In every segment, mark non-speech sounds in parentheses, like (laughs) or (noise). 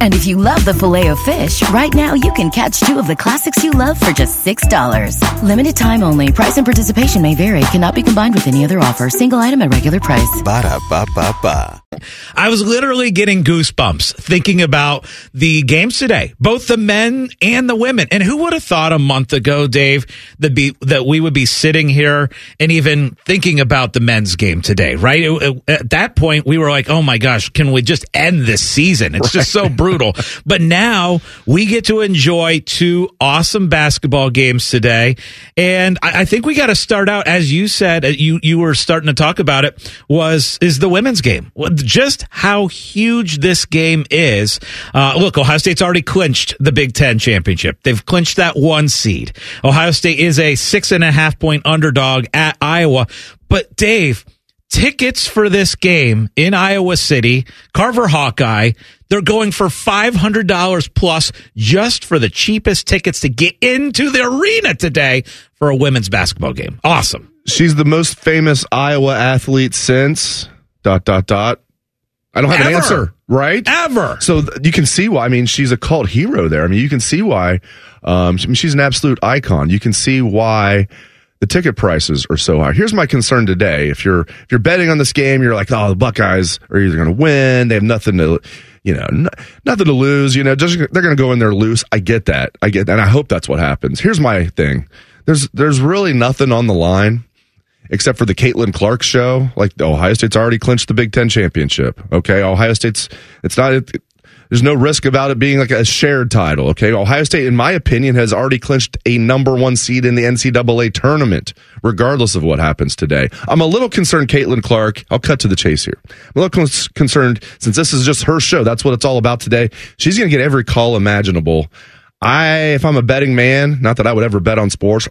And if you love the Filet-O-Fish, right now you can catch two of the classics you love for just $6. Limited time only. Price and participation may vary. Cannot be combined with any other offer. Single item at regular price. Ba da ba ba ba. I was literally getting goosebumps thinking about the games today, both the men and the women. And who would have thought a month ago, Dave, that be that we would be sitting here and even thinking about the men's game today, right? It- it- at that point, we were like, "Oh my gosh, can we just end this season?" It's just so brutal. (laughs) But now we get to enjoy two awesome basketball games today, and I, I think we got to start out as you said. uh, You you were starting to talk about it. Was is the women's game? Just how huge this game is. Uh, look, Ohio State's already clinched the Big Ten championship. They've clinched that one seed. Ohio State is a six and a half point underdog at Iowa. But Dave, tickets for this game in Iowa City, Carver Hawkeye, they're going for $500 plus just for the cheapest tickets to get into the arena today for a women's basketball game. Awesome. She's the most famous Iowa athlete since dot dot dot. I don't have an answer, right? Ever. So th- you can see why. I mean, she's a cult hero there. I mean, you can see why. Um, I mean, she's an absolute icon. You can see why the ticket prices are so high. Here's my concern today: if you're if you're betting on this game, you're like, oh, the Buckeyes are either going to win. They have nothing to, you know, n- nothing to lose. You know, just, they're going to go in there loose. I get that. I get, and I hope that's what happens. Here's my thing: there's there's really nothing on the line except for the Caitlin Clark show. Like Ohio State's already clinched the Big Ten championship. Okay, Ohio State's it's not. There's no risk about it being like a shared title. Okay, Ohio State, in my opinion, has already clinched a number one seed in the NCAA tournament, regardless of what happens today. I'm a little concerned, Caitlin Clark. I'll cut to the chase here. I'm a little con- concerned since this is just her show. That's what it's all about today. She's going to get every call imaginable. I, if I'm a betting man, not that I would ever bet on sports,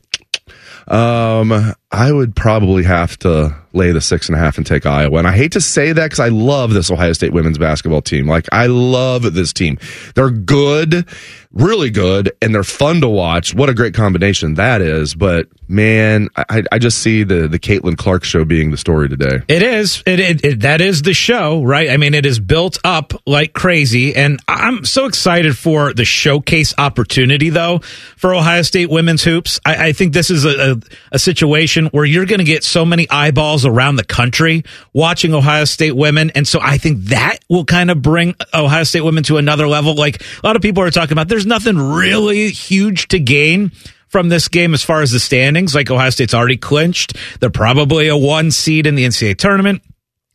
um, I would probably have to lay the six and a half and take Iowa. And I hate to say that because I love this Ohio State women's basketball team. Like I love this team. They're good, really good, and they're fun to watch. What a great combination that is. But man, I, I just see the the Caitlin Clark show being the story today. It is. It, it, it that is the show, right? I mean, it is built up like crazy, and I'm so excited for the showcase opportunity, though, for Ohio State women's hoops. I, I think this is a, a, a situation where you're going to get so many eyeballs around the country watching Ohio State women, and so I think that will kind of bring Ohio State women to another level. Like a lot of people are talking about, there's nothing really huge to gain from this game as far as the standings. Like Ohio State's already clinched. They're probably a one seed in the NCAA tournament.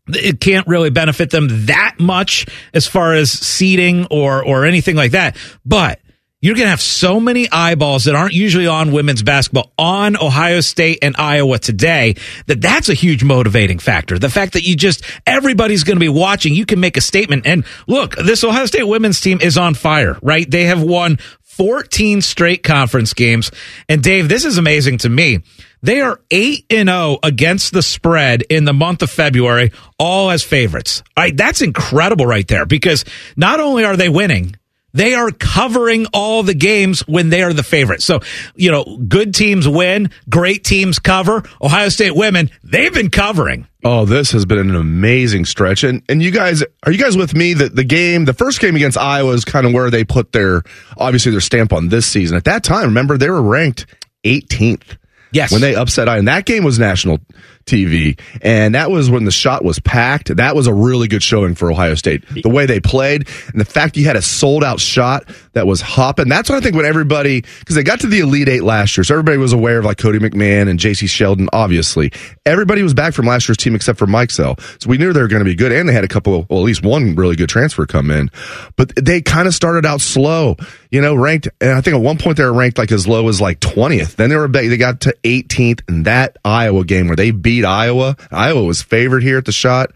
It can't really benefit them that much as far as seeding or or anything like that. But you're going to have so many eyeballs that aren't usually on women's basketball on Ohio State and Iowa today that that's a huge motivating factor. The fact that you just everybody's going to be watching, you can make a statement. And look, this Ohio State women's team is on fire, right? They have won 14 straight conference games. And Dave, this is amazing to me. They are 8 and 0 against the spread in the month of February, all as favorites. All right, that's incredible right there because not only are they winning, they are covering all the games when they are the favorites. So, you know, good teams win, great teams cover. Ohio State women, they've been covering. Oh, this has been an amazing stretch. And and you guys are you guys with me that the game, the first game against Iowa is kind of where they put their obviously their stamp on this season. At that time, remember they were ranked 18th. Yes. When they upset Iowa. And that game was national TV. And that was when the Schott was packed. That was a really good showing for Ohio State. The way they played and the fact you had a sold out Schott that was hopping. That's what I think when everybody, because they got to the Elite Eight last year. So everybody was aware of like Cotie McMahon and Jacy Sheldon, obviously. Everybody was back from last year's team except for Mikesell. So we knew they were going to be good. And they had a couple, well, at least one really good transfer come in. But they kind of started out slow, you know, ranked. And I think at one point they were ranked like as low as like 20th. Then they were, they got to 18th in that Iowa game where they beat Iowa. Iowa was favored here at the Schott.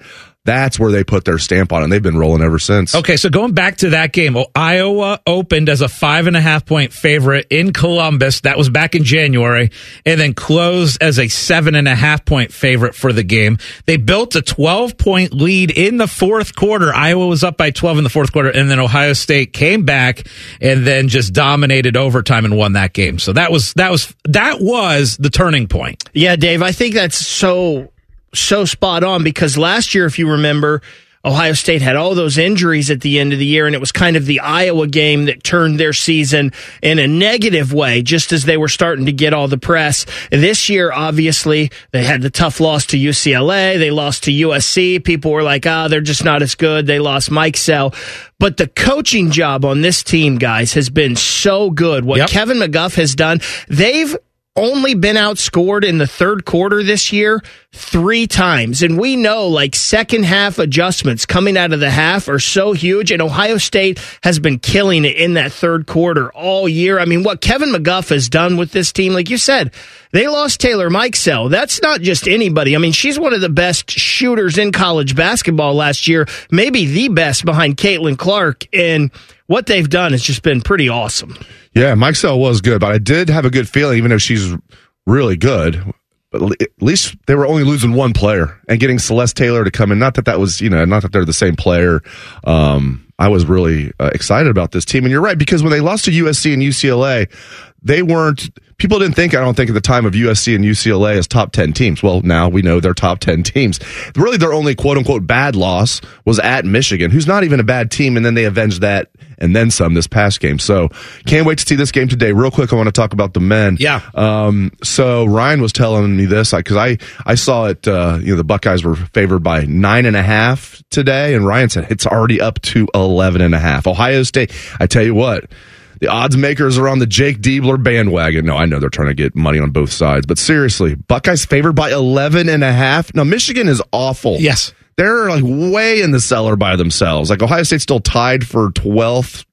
That's where they put their stamp on it. And they've been rolling ever since. Okay, so going back to that game, well, Iowa opened as a five and a half point favorite in Columbus. That was back in January, and then closed as a seven and a half point favorite for the game. They built a 12 point lead in the fourth quarter. Iowa was up by 12 in the fourth quarter, and then Ohio State came back and then just dominated overtime and won that game. So that was, that was, that was the turning point. Yeah, Dave, I think that's so so spot on because last year, if you remember, Ohio State had all those injuries at the end of the year, and it was kind of the Iowa game that turned their season in a negative way, just as they were starting to get all the press. This year, obviously, they had the tough loss to UCLA. They lost to USC. People were like, ah, oh, they're just not as good. They lost Mikesell. But the coaching job on this team, guys, has been so good. What yep. Kevin McGuff has done, they've only been outscored in the third quarter this year three times. And we know like second half adjustments coming out of the half are so huge. And Ohio State has been killing it in that third quarter all year. I mean, what Kevin McGuff has done with this team, like you said, they lost Taylor Mikesell. That's not just anybody. I mean, she's one of the best shooters in college basketball last year, maybe the best behind Caitlin Clark. And what they've done has just been pretty awesome. Yeah, Mikesell was good, but I did have a good feeling, even though she's really good. But at least they were only losing one player and getting Celeste Taylor to come in. Not that that was, you know, not that they're the same player. Um, I was really uh, excited about this team. And you're right, because when they lost to USC and UCLA, they weren't people didn't think, I don't think at the time of USC and UCLA as top 10 teams. Well, now we know they're top 10 teams. Really, their only quote unquote bad loss was at Michigan, who's not even a bad team. And then they avenged that and then some this past game. So can't wait to see this game today. Real quick, I want to talk about the men. Yeah. Um, so Ryan was telling me this because I, I saw it, uh, you know, the Buckeyes were favored by nine and a half today. And Ryan said it's already up to 11 and a half. Ohio State, I tell you what, the odds makers are on the Jake Diebler bandwagon. No, I know they're trying to get money on both sides, but seriously, Buckeyes favored by 11 and a half. Now, Michigan is awful. Yes. They're like way in the cellar by themselves. Like Ohio State's still tied for 12th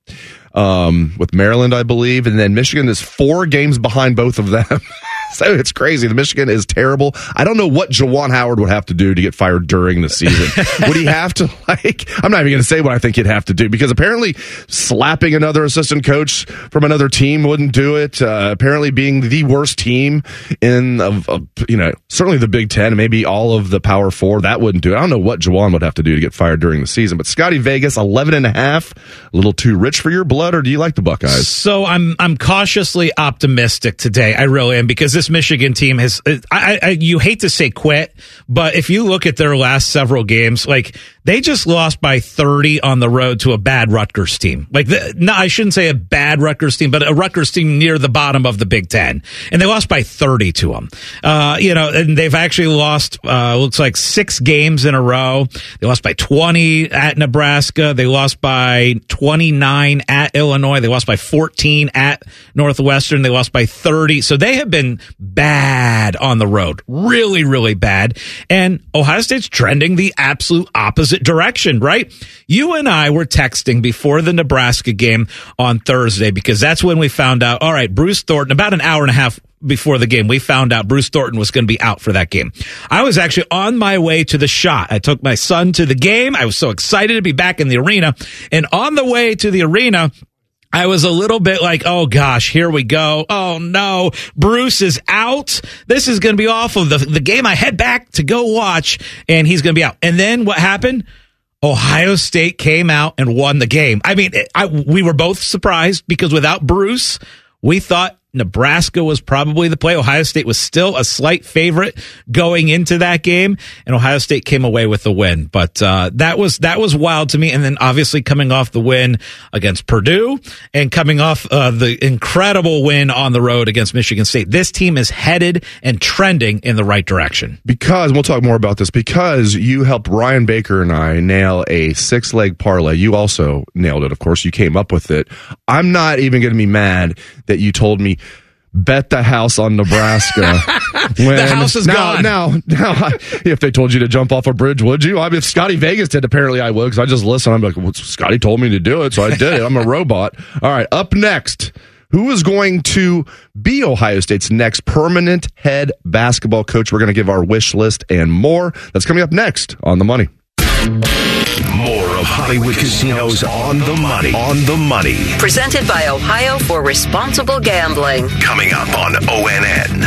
um, with Maryland, I believe. And then Michigan is four games behind both of them. (laughs) (laughs) so it's crazy. The Michigan is terrible. I don't know what Juwan Howard would have to do to get fired during the season. (laughs) would he have to like? I'm not even going to say what I think he'd have to do because apparently slapping another assistant coach from another team wouldn't do it. Uh, apparently, being the worst team in of, of, you know certainly the Big Ten, maybe all of the Power Four, that wouldn't do it. I don't know what Juwan would have to do to get fired during the season. But Scotty Vegas, 11 and a half, a little too rich for your blood, or do you like the Buckeyes? So I'm I'm cautiously optimistic today. I really am because this this Michigan team has, I, I, you hate to say quit, but if you look at their last several games, like they just lost by 30 on the road to a bad Rutgers team. Like, the, no, I shouldn't say a bad Rutgers team, but a Rutgers team near the bottom of the Big Ten. And they lost by 30 to them. Uh, you know, and they've actually lost, uh, looks like six games in a row. They lost by 20 at Nebraska. They lost by 29 at Illinois. They lost by 14 at Northwestern. They lost by 30. So they have been bad on the road. Really, really bad. And Ohio State's trending the absolute opposite opposite direction, right? You and I were texting before the Nebraska game on Thursday because that's when we found out, all right, Bruce Thornton, about an hour and a half before the game, we found out Bruce Thornton was going to be out for that game. I was actually on my way to the Schott. I took my son to the game. I was so excited to be back in the arena. And on the way to the arena, I was a little bit like, oh gosh, here we go. Oh no, Bruce is out. This is going to be awful. The, the game I head back to go watch and he's going to be out. And then what happened? Ohio State came out and won the game. I mean, I, we were both surprised because without Bruce, we thought Nebraska was probably the play. Ohio State was still a slight favorite going into that game, and Ohio State came away with the win. But uh, that was that was wild to me. And then obviously coming off the win against Purdue and coming off uh, the incredible win on the road against Michigan State, this team is headed and trending in the right direction. Because we'll talk more about this. Because you helped Ryan Baker and I nail a six leg parlay. You also nailed it. Of course, you came up with it. I'm not even going to be mad that you told me bet the house on Nebraska. (laughs) when, the house is now, gone. Now, now, if they told you to jump off a bridge, would you? I mean, if Scotty Vegas did, apparently I would because I just listen. I'm like, well, Scotty told me to do it, so I did it. I'm a (laughs) robot. All right, up next. Who is going to be Ohio State's next permanent head basketball coach? We're going to give our wish list and more. That's coming up next on the money. More of Hollywood Casinos on the money. On the money. Presented by Ohio for Responsible Gambling. Coming up on ONN.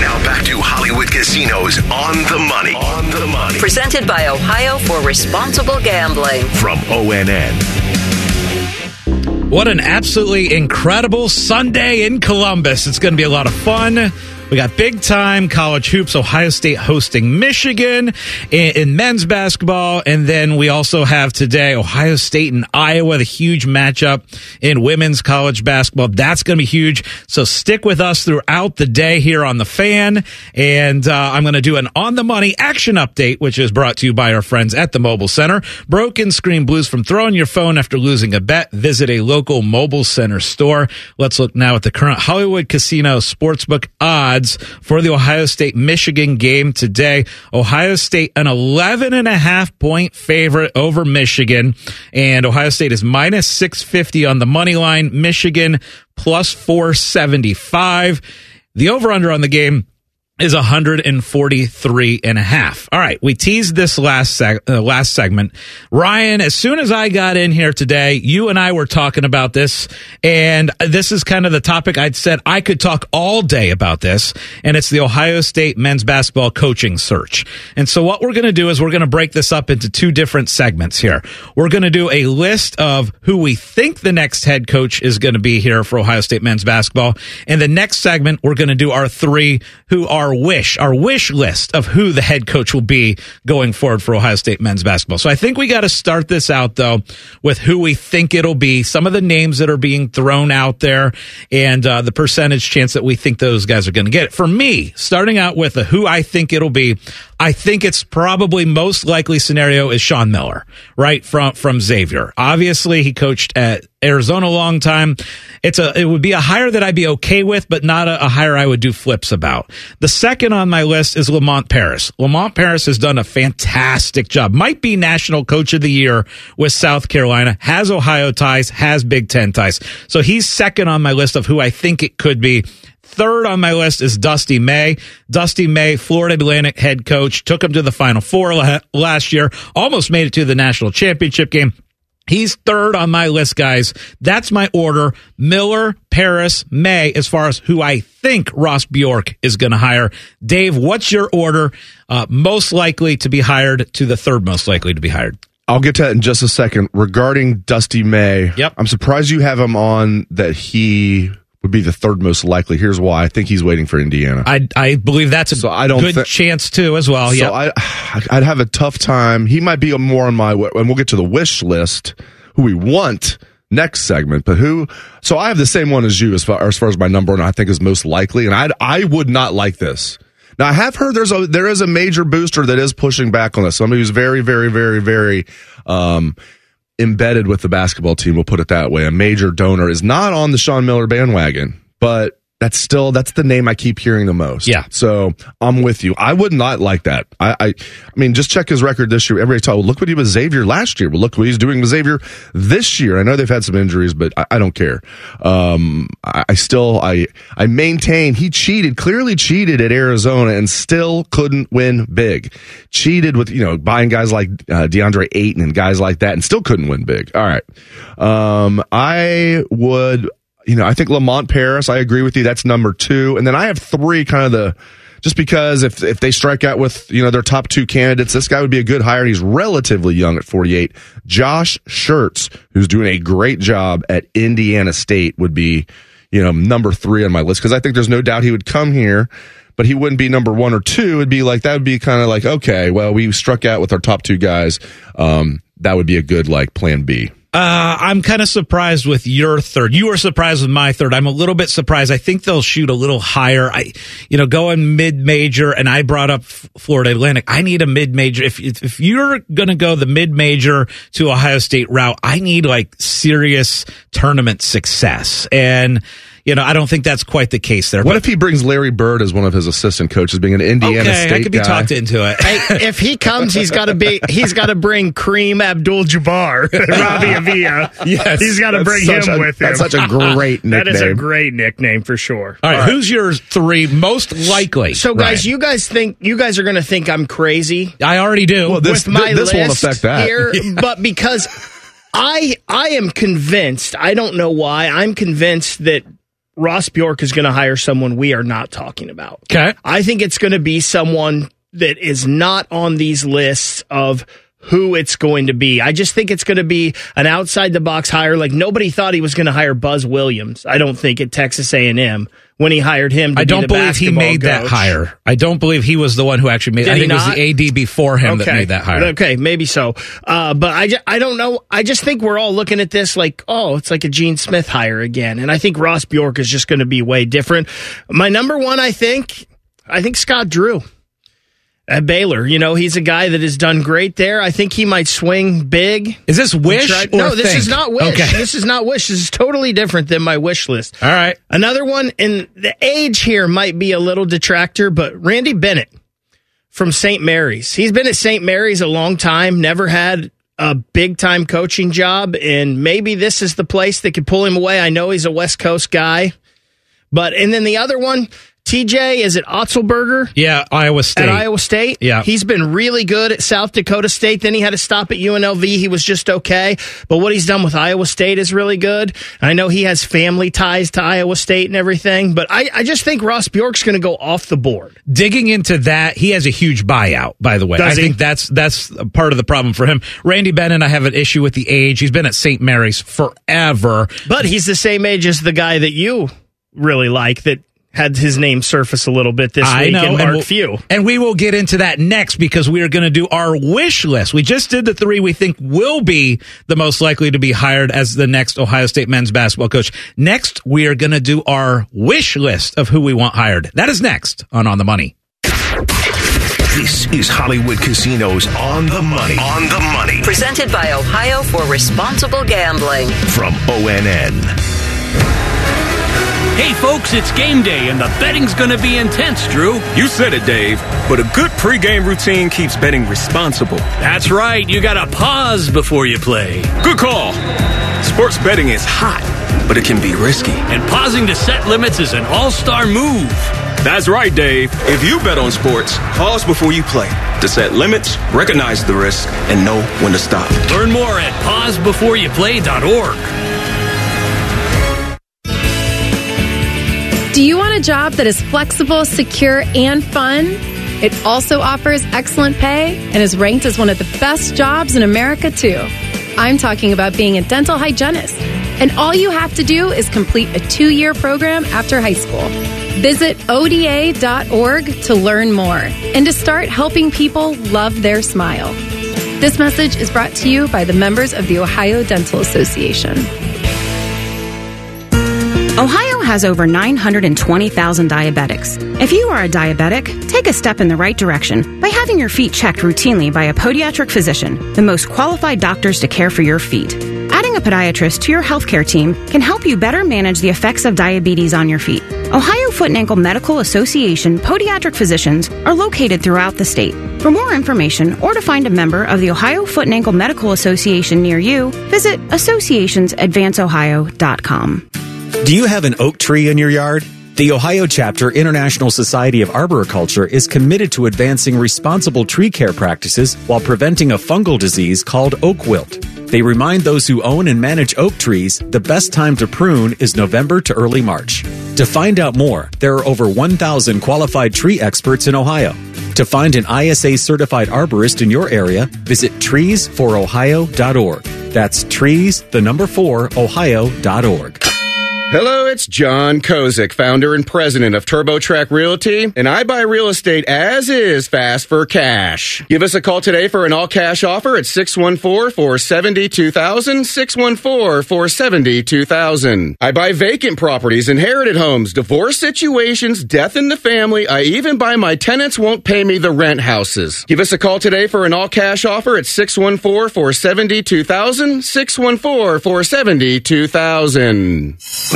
Now back to Hollywood Casinos on the money. On the money. Presented by Ohio for Responsible Gambling. From ONN. What an absolutely incredible Sunday in Columbus. It's going to be a lot of fun. We got big time college hoops, Ohio State hosting Michigan in, in, men's basketball. And then we also have today Ohio State and Iowa, the huge matchup in women's college basketball. That's going to be huge. So stick with us throughout the day here on the fan. And uh, I'm going to do an on the money action update, which is brought to you by our friends at the Mobile Center. Broken screen blues from throwing your phone after losing a bet. Visit a local Mobile Center store. Let's look now at the current Hollywood Casino Sportsbook odds odds for the Ohio State Michigan game today. Ohio State an 11 and a half point favorite over Michigan and Ohio State is minus 650 on the money line. Michigan plus 475. The over under on the game is 143 and a half. All right, we teased this last seg- uh, last segment. Ryan, as soon as I got in here today, you and I were talking about this and this is kind of the topic I'd said I could talk all day about this and it's the Ohio State men's basketball coaching search. And so what we're going to do is we're going to break this up into two different segments here. We're going to do a list of who we think the next head coach is going to be here for Ohio State men's basketball. And the next segment we're going to do our three who are our wish, our wish list of who the head coach will be going forward for Ohio State men's basketball. So I think we got to start this out though with who we think it'll be, some of the names that are being thrown out there, and uh, the percentage chance that we think those guys are going to get it. For me, starting out with who I think it'll be, I think it's probably most likely scenario is Sean Miller, right from from Xavier. Obviously, he coached at Arizona long time. It's a it would be a hire that I'd be okay with, but not a, a hire I would do flips about. The second on my list is Lamont Paris. Lamont Paris has done a fantastic job. Might be national coach of the year with South Carolina. Has Ohio ties. Has Big Ten ties. So he's second on my list of who I think it could be. Third on my list is Dusty May. Dusty May, Florida Atlantic head coach, took him to the Final Four last year, almost made it to the national championship game. He's third on my list, guys. That's my order. Miller, Paris, May, as far as who I think Ross Bjork is going to hire. Dave, what's your order? Uh, most likely to be hired to the third most likely to be hired. I'll get to that in just a second. Regarding Dusty May, yep. I'm surprised you have him on that he would be the third most likely. Here's why. I think he's waiting for Indiana. I I believe that's a so I don't good th- chance too as well. So I I'd have a tough time. He might be more on my and we'll get to the wish list who we want next segment, but who so I have the same one as you as far as, far as my number and I think is most likely and I I would not like this. Now I have heard there's a there is a major booster that is pushing back on this. Somebody who's very very very very um embedded with the basketball team, we'll put it that way. A major donor is not on the Sean Miller bandwagon, but that's still that's the name I keep hearing the most. Yeah. So I'm with you. I would not like that. I I, I mean, just check his record this year. Everybody talk. Well, look what he was Xavier last year. Well, look what he's doing with Xavier this year. I know they've had some injuries, but I, I don't care. Um, I, I, still I I maintain he cheated, clearly cheated at Arizona, and still couldn't win big. Cheated with you know buying guys like uh, DeAndre Ayton and guys like that, and still couldn't win big. All right. Um, I would you know, I think Lamont Paris, I agree with you. That's number two. And then I have three kind of the, just because if, if they strike out with, you know, their top two candidates, this guy would be a good hire. He's relatively young at 48. Josh Schertz, who's doing a great job at Indiana State would be, you know, number three on my list because I think there's no doubt he would come here but he wouldn't be number one or two. It'd be like that would be kind of like okay, well, we struck out with our top two guys. Um, that would be a good like plan B. Uh, I'm kind of surprised with your third. You were surprised with my third. I'm a little bit surprised. I think they'll shoot a little higher. I, you know, going mid major, and I brought up Florida Atlantic. I need a mid major. If if you're going to go the mid major to Ohio State route, I need like serious tournament success and you know, I don't think that's quite the case there. What But- if he brings Larry Bird as one of his assistant coaches, being an Indiana okay, State I could be guy? talked into it. Hey, if he comes, he's got to be. He's got to bring Kareem Abdul-Jabbar, (laughs) Robbie Avila. Yes, he's got to that's bring such him a- with him. that's such a great nickname. (laughs) that is a great nickname for sure. All right, who's your three most likely? So, guys, Ryan? you guys think you guys are going to think I'm crazy I already do. Well, this- with my this won't affect that. here, (laughs) but because I I am convinced, I don't know why, I'm convinced that Ross Bjork is going to hire someone we are not talking about. okay. I think it's going to be someone that is not on these lists of who it's going to be. I just think it's going to be an outside the box hire. Like nobody thought he was going to hire Buzz Williams. I don't think at Texas A&M when he hired him. To I don't the believe he made that hire. I don't believe he was the one who actually made. Did I think it was the AD before him that made that hire. Okay, maybe so. Uh, but I, I don't know. I just think we're all looking at this like, oh, it's like a Gene Smith hire again. And I think Ross Bjork is just going to be way different. My number one, I think, I think Scott Drew at Baylor. You know, he's a guy that has done great there. I think he might swing big. Is this wish? Tried- no, this think? is not wish. Okay. This is not wish. This is totally different than my wish list. All right. Another one, and the age here might be a little detractor, but Randy Bennett from St. Mary's. He's been at St. Mary's a long time, never had a big time coaching job, and maybe this is the place that could pull him away. I know he's a West Coast guy, but, and then the other one, TJ, is it Otzelberger? Yeah, Iowa State. At Iowa State, Yeah. he's been really good at South Dakota State. Then he had to stop at UNLV. He was just okay, but what he's done with Iowa State is really good. I know he has family ties to Iowa State and everything, but I, I just think Ross Bjork's going to go off the board. Digging into that, he has a huge buyout. By the way, Does I he? think that's that's a part of the problem for him. Randy Bennett, I have an issue with the age. He's been at St. Mary's forever. But he's the same age as the guy that you really like that had his name surface a little bit this I week know, in and Mark we'll, Few. and we will get into that next because we are going to do our wish list. We just did the three we think will be the most likely to be hired as the next Ohio State men's basketball coach. Next, we are going to do our wish list of who we want hired. That is next on On the Money. This is Hollywood Casinos on the money. On the money Presented by Ohio for Responsible Gambling. from ONN. Hey folks, it's game day and the betting's gonna be intense, Drew. You said it, Dave, but a good pregame routine keeps betting responsible. That's right, you gotta pause before you play. Good call. Sports betting is hot, but it can be risky. And pausing to set limits is an all-star move. That's right, Dave. If you bet on sports, pause before you play to set limits, recognize the risk, and know when to stop. Learn more at pausebeforeyouplay.org. Do you want a job that is flexible, secure, and fun? It also offers excellent pay and is ranked as one of the best jobs in America, too. I'm talking about being a dental hygienist. And all you have to do is complete a two year program after high school. Visit ODA.org to learn more and to start helping people love their smile. This message is brought to you by the members of the Ohio Dental Association. Ohio has over 920,000 diabetics. If you are a diabetic, take a step in the right direction by having your feet checked routinely by a podiatric physician, the most qualified doctors to care for your feet. Adding a podiatrist to your healthcare team can help you better manage the effects of diabetes on your feet. Ohio Foot and Ankle Medical Association podiatric physicians are located throughout the state. For more information or to find a member of the Ohio Foot and Ankle Medical Association near you, visit associationsadvanceohio.com. Do you have an oak tree in your yard? The Ohio Chapter International Society of Arboriculture is committed to advancing responsible tree care practices while preventing a fungal disease called oak wilt. They remind those who own and manage oak trees the best time to prune is November to early March. To find out more, there are over 1,000 qualified tree experts in Ohio. To find an ISA certified arborist in your area, visit treesforohio.org. That's trees, the number four, ohio.org. Hello, it's John Kozik, founder and president of TurboTrack Realty, and I buy real estate as is fast for cash. Give us a call today for an all cash offer at 614-470-2000, 614-470-2000. I buy vacant properties, inherited homes, divorce situations, death in the family. I even buy my tenants won't pay me the rent houses. Give us a call today for an all cash offer at 614-470-2000, 614-470-2000.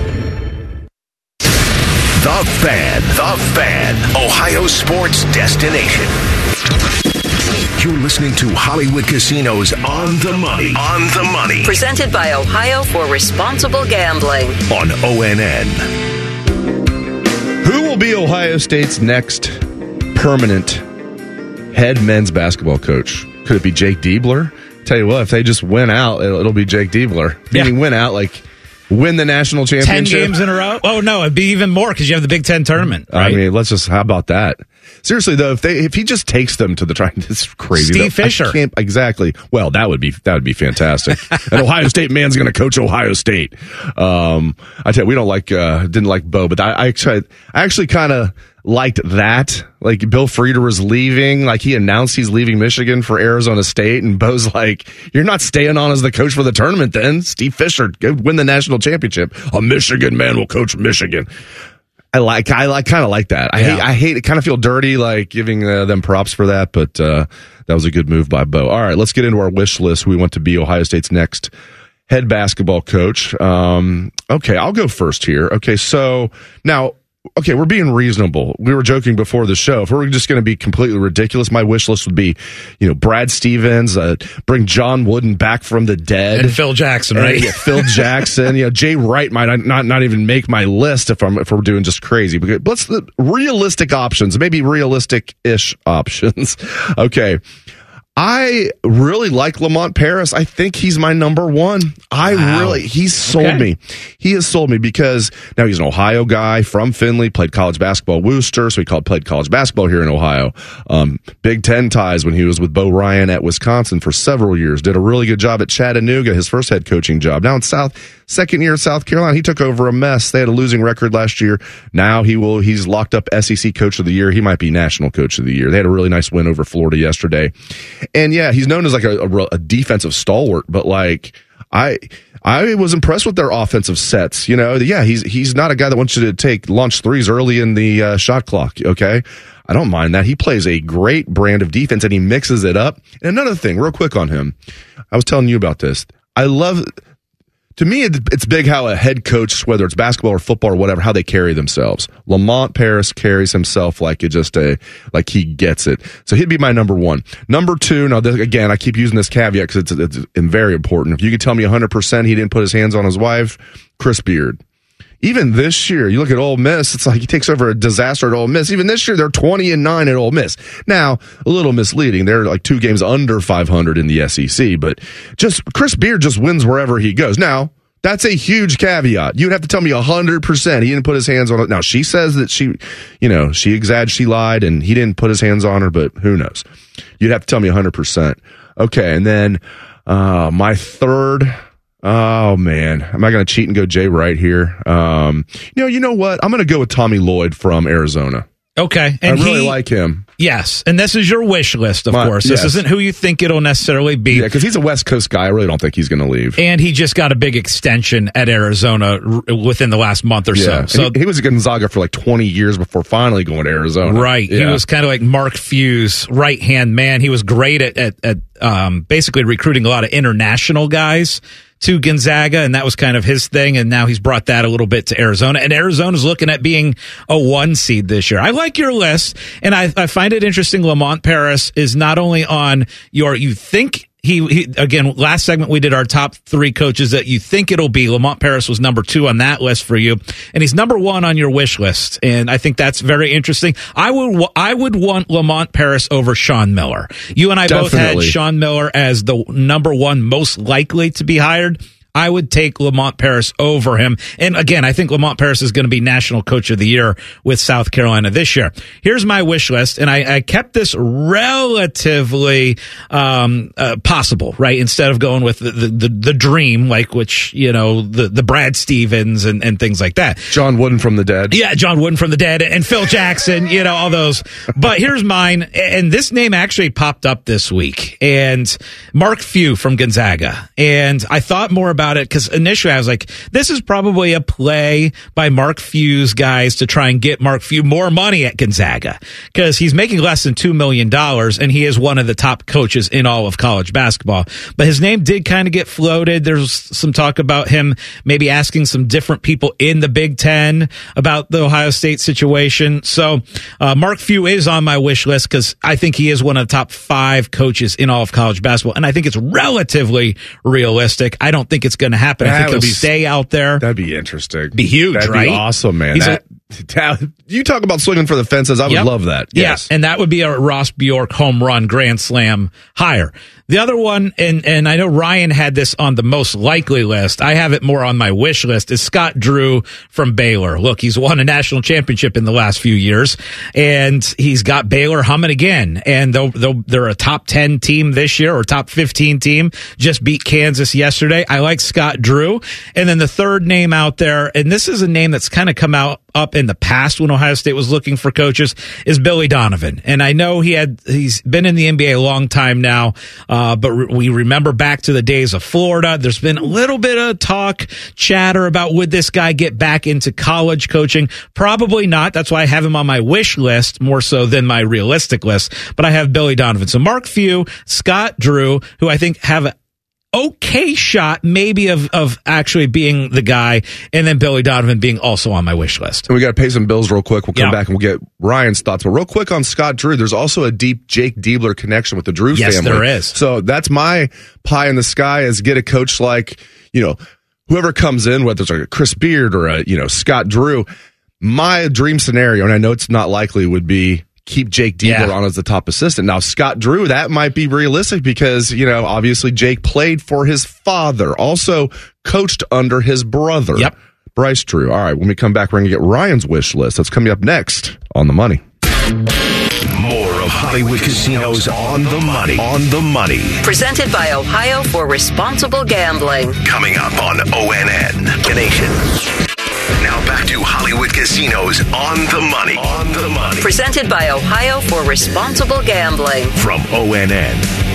The Fan. The Fan. Ohio sports destination. You're listening to Hollywood Casinos on the money. On the money. Presented by Ohio for Responsible Gambling. On ONN. Who will be Ohio State's next permanent head men's basketball coach? Could it be Jake Diebler? Tell you what, if they just win out, it'll, it'll be Jake Diebler. Meaning win out, like win the national championship. Ten games in a row. Oh no, it'd be even more because you have the Big Ten tournament. I mean, let's just how about that? Seriously though, if they if he just takes them to the try, (laughs) it's crazy. Steve though. Fisher. exactly. Well, that would be that would be fantastic. (laughs) An Ohio State man's going to coach Ohio State. Um, I tell you, we don't like uh, didn't like Bo, but I, I actually I actually kind of liked that. Like Bill Frieder was leaving, like he announced he's leaving Michigan for Arizona State, and Bo's like, "You're not staying on as the coach for the tournament, then." Steve Fisher go win the national championship. A Michigan man will coach Michigan. I like, I like, kind of like that. I Yeah. hate, I hate it. Kind of feel dirty, like giving uh, them props for that, but uh, that was a good move by Bo. All right, let's get into our wish list. We want to be Ohio State's next head basketball coach. Um, okay, I'll go first here. Okay, so now, okay, we're being reasonable. We were joking before the show. If we're just going to be completely ridiculous, my wish list would be, you know, Brad Stevens, uh, bring John Wooden back from the dead, And Phil Jackson, And, right? yeah, Phil (laughs) Jackson. You know, Jay Wright might not not even make my list if I'm if we're doing just crazy. But let's realistic options, maybe realistic ish options. (laughs) okay. I really like Lamont Paris. I think he's my number one. I Wow. really, he's sold Okay. me. He has sold me because now he's an Ohio guy from Findlay, played college basketball Wooster, so he called, played college basketball here in Ohio. Um, Big Ten ties when he was with Bo Ryan at Wisconsin for several years. Did a really good job at Chattanooga, his first head coaching job. Now in South, second year at South Carolina, he took over a mess. They had a losing record last year. Now he will, he's locked up SEC coach of the year. He might be national coach of the year. They had a really nice win over Florida yesterday. And yeah, he's known as like a, a, a defensive stalwart, but like, I I was impressed with their offensive sets. You know, yeah, he's he's not a guy that wants you to take launch threes early in the uh, shot clock. Okay, I don't mind that. He plays a great brand of defense and he mixes it up. And another thing, real quick on him, I was telling you about this. I love. To me, it's big how a head coach, whether it's basketball or football or whatever, how they carry themselves. Lamont Paris carries himself like it just a like he gets it. So he'd be my number one. Number two. Now, this, again, I keep using this caveat because it's, it's very important. If you could tell me 100 percent he didn't put his hands on his wife, Chris Beard. Even this year, you look at Ole Miss, it's like he takes over a disaster at Ole Miss. Even this year, they're 20 and 9 at Ole Miss. Now, a little misleading. They're like two games under 500 in the SEC, but just Chris Beard just wins wherever he goes. Now, that's a huge caveat. You'd have to tell me 100% he didn't put his hands on it. Now, she says that she, you know, she exaggerated, she lied, and he didn't put his hands on her, but who knows? You'd have to tell me 100%. Okay, and then uh, my third. Oh man, am I going to cheat and go Jay Wright here? Um, you know, you know what? I'm going to go with Tommy Lloyd from Arizona. Okay, I really like him. Yes, and this is your wish list, of My- course. yes. This isn't who you think it'll necessarily be. Yeah, because he's a West Coast guy. I really don't think he's going to leave. And he just got a big extension at Arizona r- within the last month or Yeah, so. So he, he was at Gonzaga for like 20 years before finally going to Arizona. Right. He was kind of like Mark Few's right hand man. He was great at, at, at um, basically recruiting a lot of international guys to Gonzaga, and that was kind of his thing. And now he's brought that a little bit to Arizona. And Arizona's looking at being a one seed this year. I like your list, and I, I find it interesting. Lamont Paris is not only on your, you think he, he again last segment we did our top three coaches that you think it'll be. Lamont paris was number two on that list for you. And he's number one on your wish list. And i think that's very interesting. I would i would want lamont paris over sean miller. You and i both had sean miller as the number one most likely to be hired I would take Lamont Paris over him. And again, I think Lamont Paris is going to be National Coach of the Year with South Carolina this year. Here's my wish list, and I, I kept this relatively um, uh, possible, right? Instead of going with the, the, the, the dream, like which you know the the Brad Stevens and, and things like that. John Wooden from the dead. Yeah, John Wooden from the dead and Phil Jackson, you know, all those. But here's mine, and this name actually popped up this week, and Mark Few from Gonzaga. And I thought more about it because initially I was like, this is probably a play by Mark Few's guys to try and get Mark Few more money at Gonzaga because he's making less than $2 million and he is one of the top coaches in all of college basketball. But his name did kind of get floated. There's some talk about him maybe asking some different people in the Big Ten about the Ohio State situation. So uh, Mark Few is on my wish list because I think he is one of the top five coaches in all of college basketball, and I think it's relatively realistic. I don't think it's going to happen. I think he'll be- stay out there. That'd be interesting. Be huge, That'd right? Be awesome, man. He's That- you talk about swinging for the fences. I would Yep. love that. Yes. Yeah, and that would be a Ross Bjork home run grand slam hire. The other one, and and I know Ryan had this on the most likely list. I have it more on my wish list. Is Scott Drew from Baylor? Look, he's won a national championship in the last few years, and he's got Baylor humming again. And though they're a top ten team this year or top fifteen team, just beat Kansas yesterday. I like Scott Drew, and then the third name out there, and this is a name that's kind of come out up in the past when Ohio State was looking for coaches is Billy Donovan. And I know he had, he's been in the NBA a long time now. Uh, but re- we remember back to the days of Florida. There's been a little bit of talk, chatter about would this guy get back into college coaching? Probably not. That's why I have him on my wish list more so than my realistic list. But I have Billy Donovan. So Mark Few, Scott Drew, who I think have okay shot maybe of of actually being the guy and then Billy Donovan being also on my wish list. And we got to pay some bills real quick. We'll come Yeah. back and we'll get Ryan's thoughts. But real quick on Scott Drew, there's also a deep Jake Diebler connection with the Drew Yes, family. there is. So that's my pie in the sky is get a coach like, you know, whoever comes in, whether it's like a Chris Beard or a, you know, Scott Drew. My dream scenario, and I know it's not likely, would be keep Jake Diebler Yeah. on as the top assistant. Now, Scott Drew, that might be realistic because, you know, obviously Jake played for his father, also coached under his brother. Yep. Bryce Drew. All right, when we come back, we're going to get Ryan's wish list. That's coming up next on The Money. More of Hollywood Casinos on the money. On the money. Presented by Ohio for Responsible Gambling. Coming up on ONN. The Nation. Now back to Hollywood Casinos on the money. On the money. Presented by Ohio for Responsible Gambling. From ONN.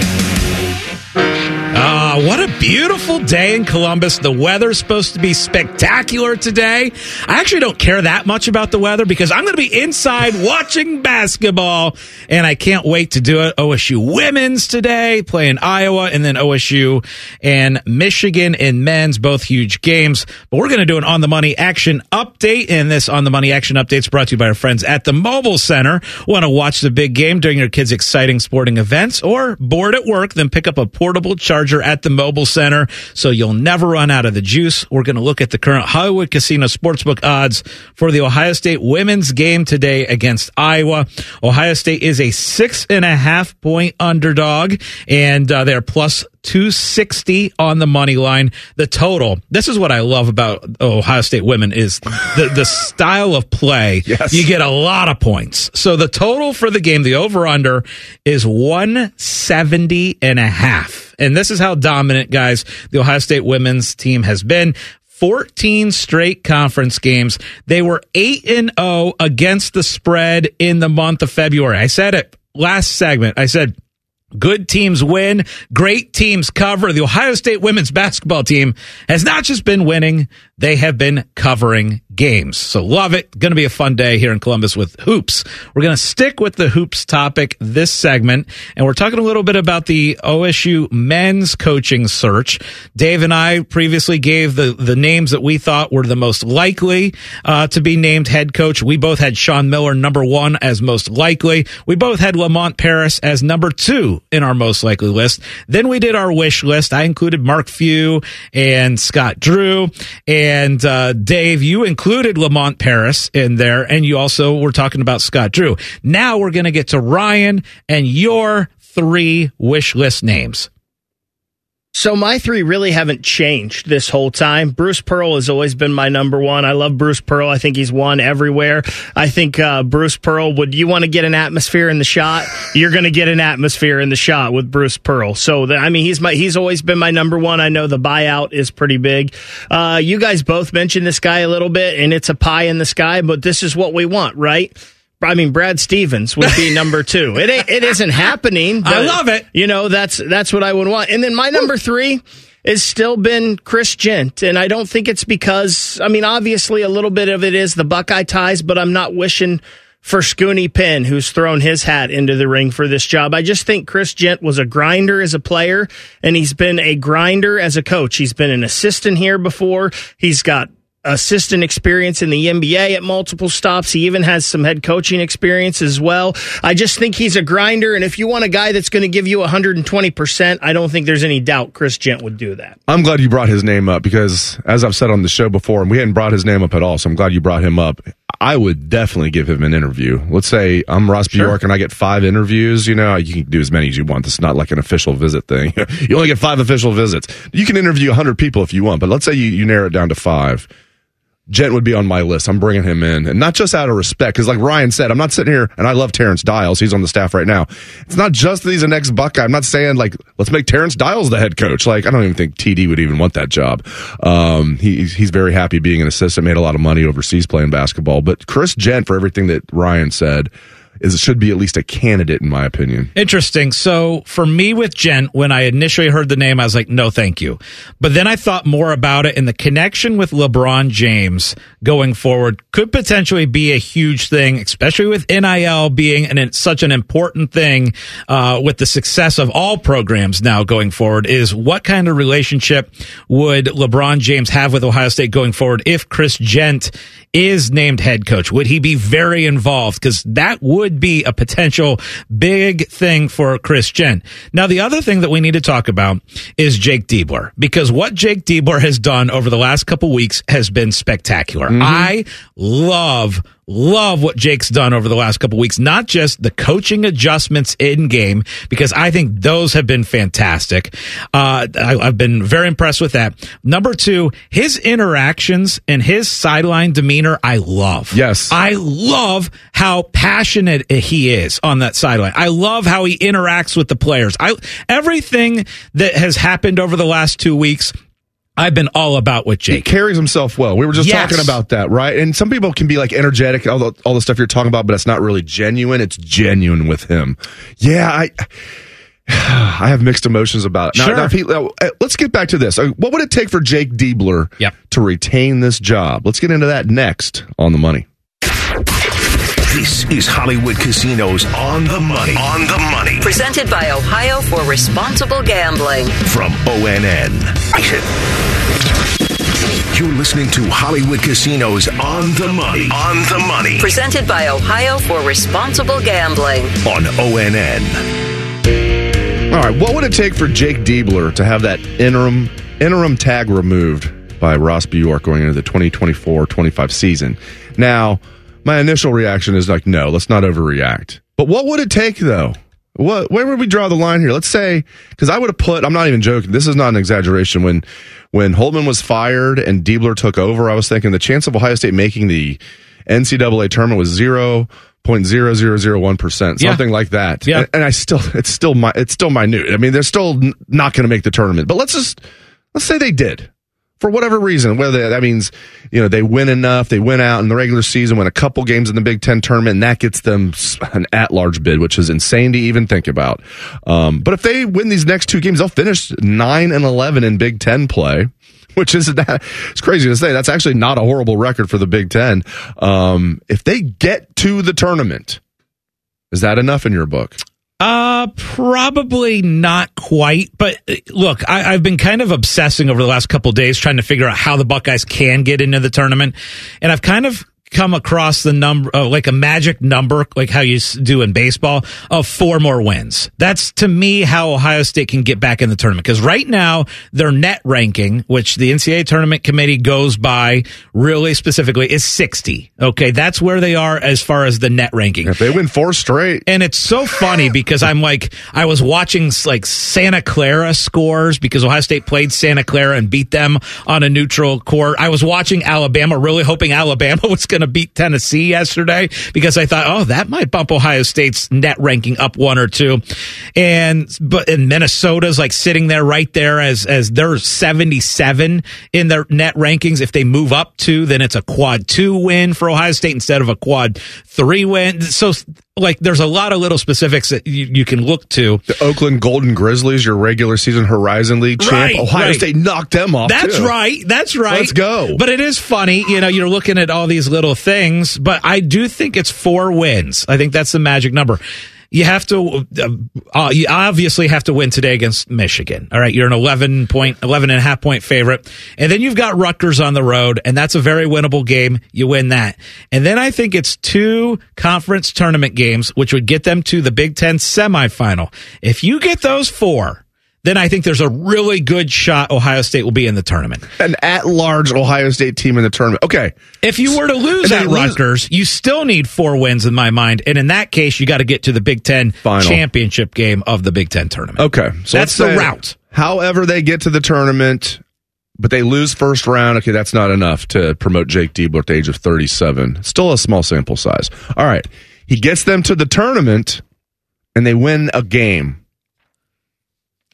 Ah, what a beautiful day in Columbus. The weather's supposed to be spectacular today. I actually don't care that much about the weather because I'm going to be inside watching basketball and I can't wait to do it. OSU women's today playing Iowa and then OSU and Michigan in men's, both huge games. But we're going to do an on the money action update and this on the money action update is brought to you by our friends at the Mobile Center. Want to watch the big game during your kids' exciting sporting events or bored at work? Then pick up a portable charger at the Mobile Center so you'll never run out of the juice. We're going to look at the current Hollywood Casino Sportsbook odds for the Ohio State women's game today against Iowa. Ohio State is a six and a half point underdog, and uh, they're plus 260 on the money line. The total. This is what I love about Ohio State women is the, the style of play. (laughs) Yes. You get a lot of points. So the total for the game, the over under is 170 and a half. And this is how dominant guys the Ohio State women's team has been. 14 straight conference games. They were 8 and 0 against the spread in the month of February. I said it last segment. I said Good teams win. Great teams cover. The Ohio State women's basketball team has not just been winning, they have been covering games. So love it. Going to be a fun day here in Columbus with hoops. We're going to stick with the hoops topic this segment, and we're talking a little bit about the OSU men's coaching search. Dave and I previously gave the, the names that we thought were the most likely uh, to be named head coach. We both had Sean Miller number one as most likely. We both had Lamont Paris as number two in our most likely list. Then we did our wish list. I included Mark Few and Scott Drew. And uh, Dave, you included Lamont Paris in there. And you also were talking about Scott Drew. Now we're going to get to Ryan and your three wish list names. So my three really haven't changed this whole time. Bruce Pearl has always been my number one. I love Bruce Pearl. I think he's won everywhere. I think uh, Bruce Pearl would. You want to get an atmosphere in the Schott? You're going to get an atmosphere in the Schott with Bruce Pearl. So the, I mean, he's my he's always been my number one. I know the buyout is pretty big. Uh, you guys both mentioned this guy a little bit, and it's a pie in the sky. But this is what we want, right? I mean, Brad Stevens would be number two. It ain't, it isn't happening. I love it. You know, that's that's what I would want. And then my number three has still been Chris Jent, and I don't think it's because I mean, obviously, a little bit of it is the Buckeye ties, but I'm not wishing for Scoonie Penn, who's thrown his hat into the ring for this job. I just think Chris Jent was a grinder as a player, and he's been a grinder as a coach. He's been an assistant here before. He's got assistant experience in the NBA at multiple stops. He even has some head coaching experience as well. I just think he's a grinder. And if you want a guy that's going to give you 120%, I don't think there's any doubt Chris Jent would do that. I'm glad you brought his name up because, as I've said on the show before, and we hadn't brought his name up at all, so I'm glad you brought him up. I would definitely give him an interview. Let's say I'm Ross sure. Bjork and I get five interviews. You know, you can do as many as you want. This is not like an official visit thing. (laughs) you only get five official visits. You can interview 100 people if you want, but let's say you, you narrow it down to five Jent would be on my list. I'm bringing him in, and not just out of respect, because like Ryan said, I'm not sitting here, and I love Terence Dials. He's on the staff right now. It's not just that he's an ex Buckeye. I'm not saying like let's make Terence Dials the head coach. Like I don't even think TD would even want that job. Um, he, he's very happy being an assistant. Made a lot of money overseas playing basketball. But Chris Jent, for everything that Ryan said, is should be at least a candidate in my opinion. Interesting. So for me with Jent, when I initially heard the name, I was like, no, thank you. But then I thought more about it, and the connection with LeBron James going forward could potentially be a huge thing, especially with NIL being an, such an important thing uh, with the success of all programs now going forward. Is what kind of relationship would LeBron James have with Ohio State going forward if Chris Jent is named head coach? Would he be very involved? Because that would be a potential big thing for Chris Jent. Now, the other thing that we need to talk about is Jake Diebler, because what Jake Diebler has done over the last couple weeks has been spectacular. Mm-hmm. I love love what Jake's done over the last couple weeks, not just the coaching adjustments in game, because I think those have been fantastic. Uh, I, have been very impressed with that. Number two, his interactions and his sideline demeanor, I love. Yes. I love how passionate he is on that sideline. I love how he interacts with the players. I, everything that has happened over the last two weeks, I've been all about with Jake. He carries himself well. We were just yes. talking about that, right? And some people can be like energetic, all the, all the stuff you're talking about, but it's not really genuine. It's genuine with him. Yeah, I. (sighs) I have mixed emotions about it. Now, sure. now he, now, uh, let's get back to this. Uh, what would it take for Jake Diebler yep. to retain this job? Let's get into that next on the money. This is Hollywood Casinos on the money. On the money. Presented by Ohio for Responsible Gambling. From ONN. You're listening to Hollywood Casinos on the money. On the money. Presented by Ohio for Responsible Gambling. On ONN. All right, what would it take for Jake Diebler to have that interim interim tag removed by Ross Bjork going into the 2024-25 season? Now, my initial reaction is like, no, let's not overreact. But what would it take though? What where would we draw the line here? Let's say because I would have put. I'm not even joking. This is not an exaggeration. When when Holtmann was fired and Diebler took over, I was thinking the chance of Ohio State making the NCAA tournament was zero point zero zero zero one percent, something Yeah. like that. Yeah. And, and I still, it's still my, it's still minute. I mean, they're still n- not going to make the tournament. But let's just let's say they did for whatever reason. Whether that means you know they win enough, they win out in the regular season, win a couple games in the Big Ten tournament, and that gets them an at-large bid, which is insane to even think about. Um, but if they win these next two games, they'll finish nine and eleven in Big Ten play (laughs) which is that it's crazy to say. That's actually not a horrible record for the Big Ten. Um, if they get to the tournament, is that enough in your book? Uh, probably not quite. But uh, look, I, I've been kind of obsessing over the last couple days trying to figure out how the Buckeyes can get into the tournament, and I've kind of come across the number, uh, like a magic number, like how you do in baseball, of four more wins. That's to me how Ohio State can get back in the tournament. Because right now, their net ranking, which the NCAA tournament committee goes by really specifically, is 60. Okay. That's where they are as far as the net ranking. If they win four straight. And it's so funny because I'm like, I was watching like Santa Clara scores because Ohio State played Santa Clara and beat them on a neutral court. I was watching Alabama, really hoping Alabama (laughs) was going to beat Tennessee yesterday because I thought, oh, that might bump Ohio State's net ranking up one or two. And, but, and Minnesota's like sitting there right there as, as they're 77 in their net rankings. If they move up two, then it's a quad two win for Ohio State instead of a quad three win. So, like, there's a lot of little specifics that you, you can look to. The Oakland Golden Grizzlies, your regular season Horizon League champ. Right, Ohio right. State knocked them off. That's too. right. That's right. Let's go. But it is funny, you know, you're looking at all these little things, but I do think it's four wins. I think that's the magic number. You have to, uh, uh, you obviously have to win today against Michigan. All right. You're an 11 point, 11 and a half point favorite. And then you've got Rutgers on the road, and that's a very winnable game. You win that. And then I think it's two conference tournament games, which would get them to the Big Ten semifinal. If you get those four, then I think there's a really good shot Ohio State will be in the tournament. An at large Ohio State team in the tournament. Okay. If you were to lose And at lose- Rutgers, you still need four wins in my mind. And in that case, you got to get to the Big Ten Final. championship game of the Big Ten tournament. Okay. So That's the route. However, they get to the tournament, but they lose first round. Okay, that's not enough to promote Jake Diebler at the age of 37. Still a small sample size. All right. He gets them to the tournament and they win a game.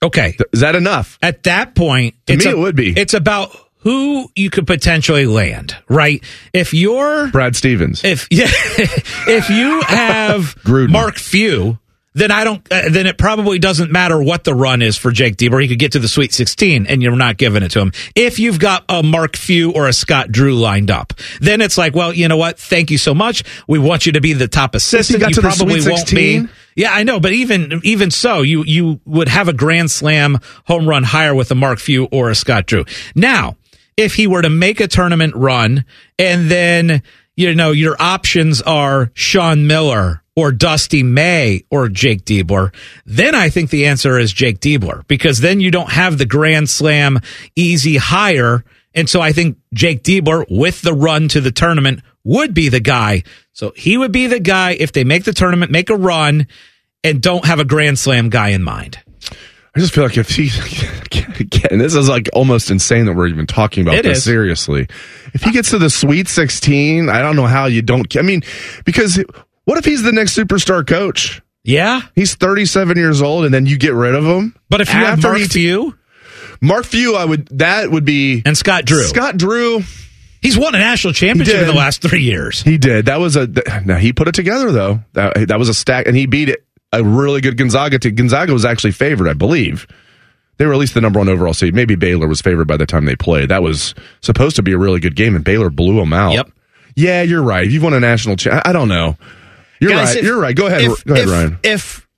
Okay. Is that enough? At that point, To it's me, a- it would be. It's about who you could potentially land, right? If you're Brad Stevens. if (laughs) yeah, if you have (laughs) Mark Few, then I don't. Uh, then it probably doesn't matter what the run is for Jake Diebler. He could get to the Sweet 16, and you're not giving it to him. If you've got a Mark Few or a Scott Drew lined up, then it's like, well, you know what? Thank you so much. We want you to be the top assistant. got you to the probably Sweet won't be. 16? Yeah, I know, but even even so, you you would have a grand slam home run higher with a Mark Few or a Scott Drew. Now, if he were to make a tournament run and then you know your options are Sean Miller or Dusty May or Jake Diebler, then I think the answer is Jake Diebler because then you don't have the grand slam easy higher. And so I think Jake Diebler with the run to the tournament would be the guy. So he would be the guy if they make the tournament, make a run and don't have a grand slam guy in mind. I just feel like if he, (laughs) again, this is like almost insane that we're even talking about It this is. seriously. If he gets to the Sweet 16, I don't know how you don't. I mean, because what if he's the next superstar coach? Yeah. He's 37 years old and then you get rid of him. But if you have Mark Few Mark Few, I would, that would be. and Scott Drew, Scott Drew, he's won a national championship in the last three years. he did. That was a, now he put it together though. That, that was a stack and he beat it. A really good Gonzaga team. Gonzaga was actually favored, I believe. They were at least the number one overall seed. Maybe Baylor was favored by the time they played. That was supposed to be a really good game, and Baylor blew them out. Yep. Yeah, you're right. You've won a national cha- I don't know. You're Guys, right. if- you're right. Go ahead. If, Go ahead, if, Ryan. If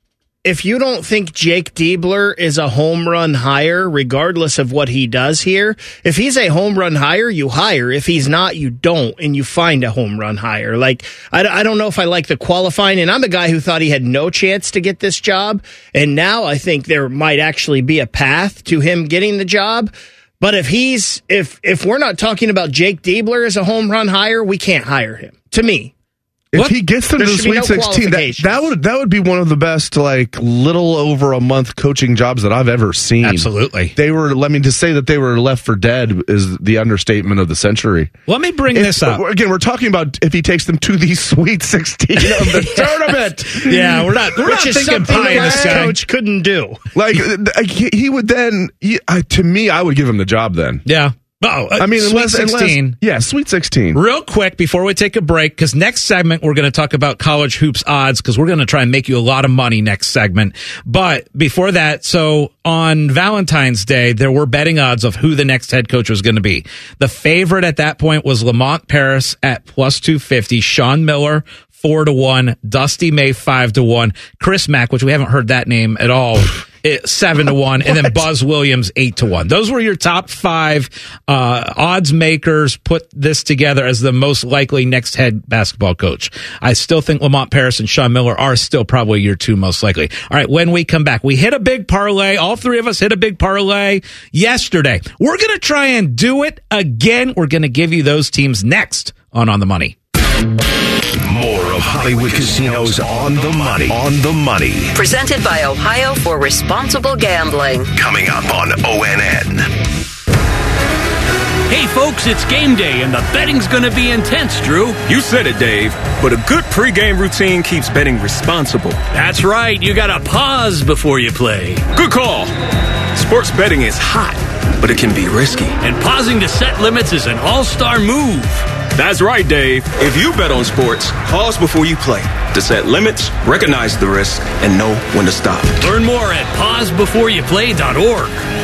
if you don't think Jake Diebler is a home run hire, regardless of what he does here, if he's a home run hire, you hire. If he's not, you don't, and you find a home run hire. Like I, I don't know if I like the qualifying, and I'm a guy who thought he had no chance to get this job, and now I think there might actually be a path to him getting the job. But if he's if if we're not talking about Jake Diebler as a home run hire, we can't hire him. To me. If What? he gets them to the Sweet no 16, that, that would that would be one of the best like little over a month coaching jobs that I've ever seen. Absolutely. They were. Let me to say that they were left for dead is the understatement of the century. Let me bring If- this up. again. We're talking about if he takes them to the (laughs) Sweet 16 of the (laughs) tournament. Yeah, we're not we're Which not is thinking something pie in the sky. coach couldn't do. Like he would then. He, uh, to me, I would give him the job then. Yeah. Oh, uh, I mean, Sweet unless, unless 16. yeah, Sweet 16. Real quick before we take a break, because next segment we're going to talk about college hoops odds because we're going to try and make you a lot of money next segment. But before that, so on Valentine's Day, there were betting odds of who the next head coach was going to be. The favorite at that point was Lamont Paris at plus 250, Sean Miller four to one. Dusty May five to one. Chris Mack, which we haven't heard that name at all. (laughs) Seven to one, and then Buzz Williams eight to one. Those were your top five uh, odds makers. Put this together as the most likely next head basketball coach. I still think Lamont Paris and Sean Miller are still probably your two most likely. All right, when we come back, we hit a big parlay. All three of us hit a big parlay yesterday. We're gonna try and do it again. We're gonna give you those teams next on On the Money. More of Hollywood Casinos on the money. On the money. Presented by Ohio for Responsible Gambling. Coming up on ONN. Hey, folks, it's game day, and the betting's going to be intense, Drew. You said it, Dave. But a good pregame routine keeps betting responsible. That's right. You got to pause before you play. Good call. Sports betting is hot, but it can be risky. And pausing to set limits is an all star move. That's right, Dave. If you bet on sports, pause before you play to set limits, recognize the risk, and know when to stop. Learn more at pausebeforeyouplay.org.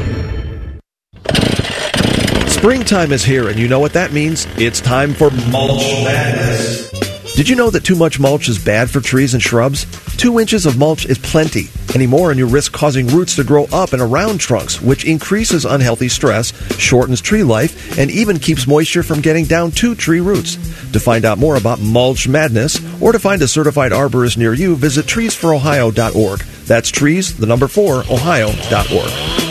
Springtime is here, and you know what that means. It's time for mulch madness. Did you know that too much mulch is bad for trees and shrubs? Two inches of mulch is plenty. Any more, and you risk causing roots to grow up and around trunks, which increases unhealthy stress, shortens tree life, and even keeps moisture from getting down to tree roots. To find out more about mulch madness, or to find a certified arborist near you, visit treesforohio.org. That's trees, the number four, ohio.org.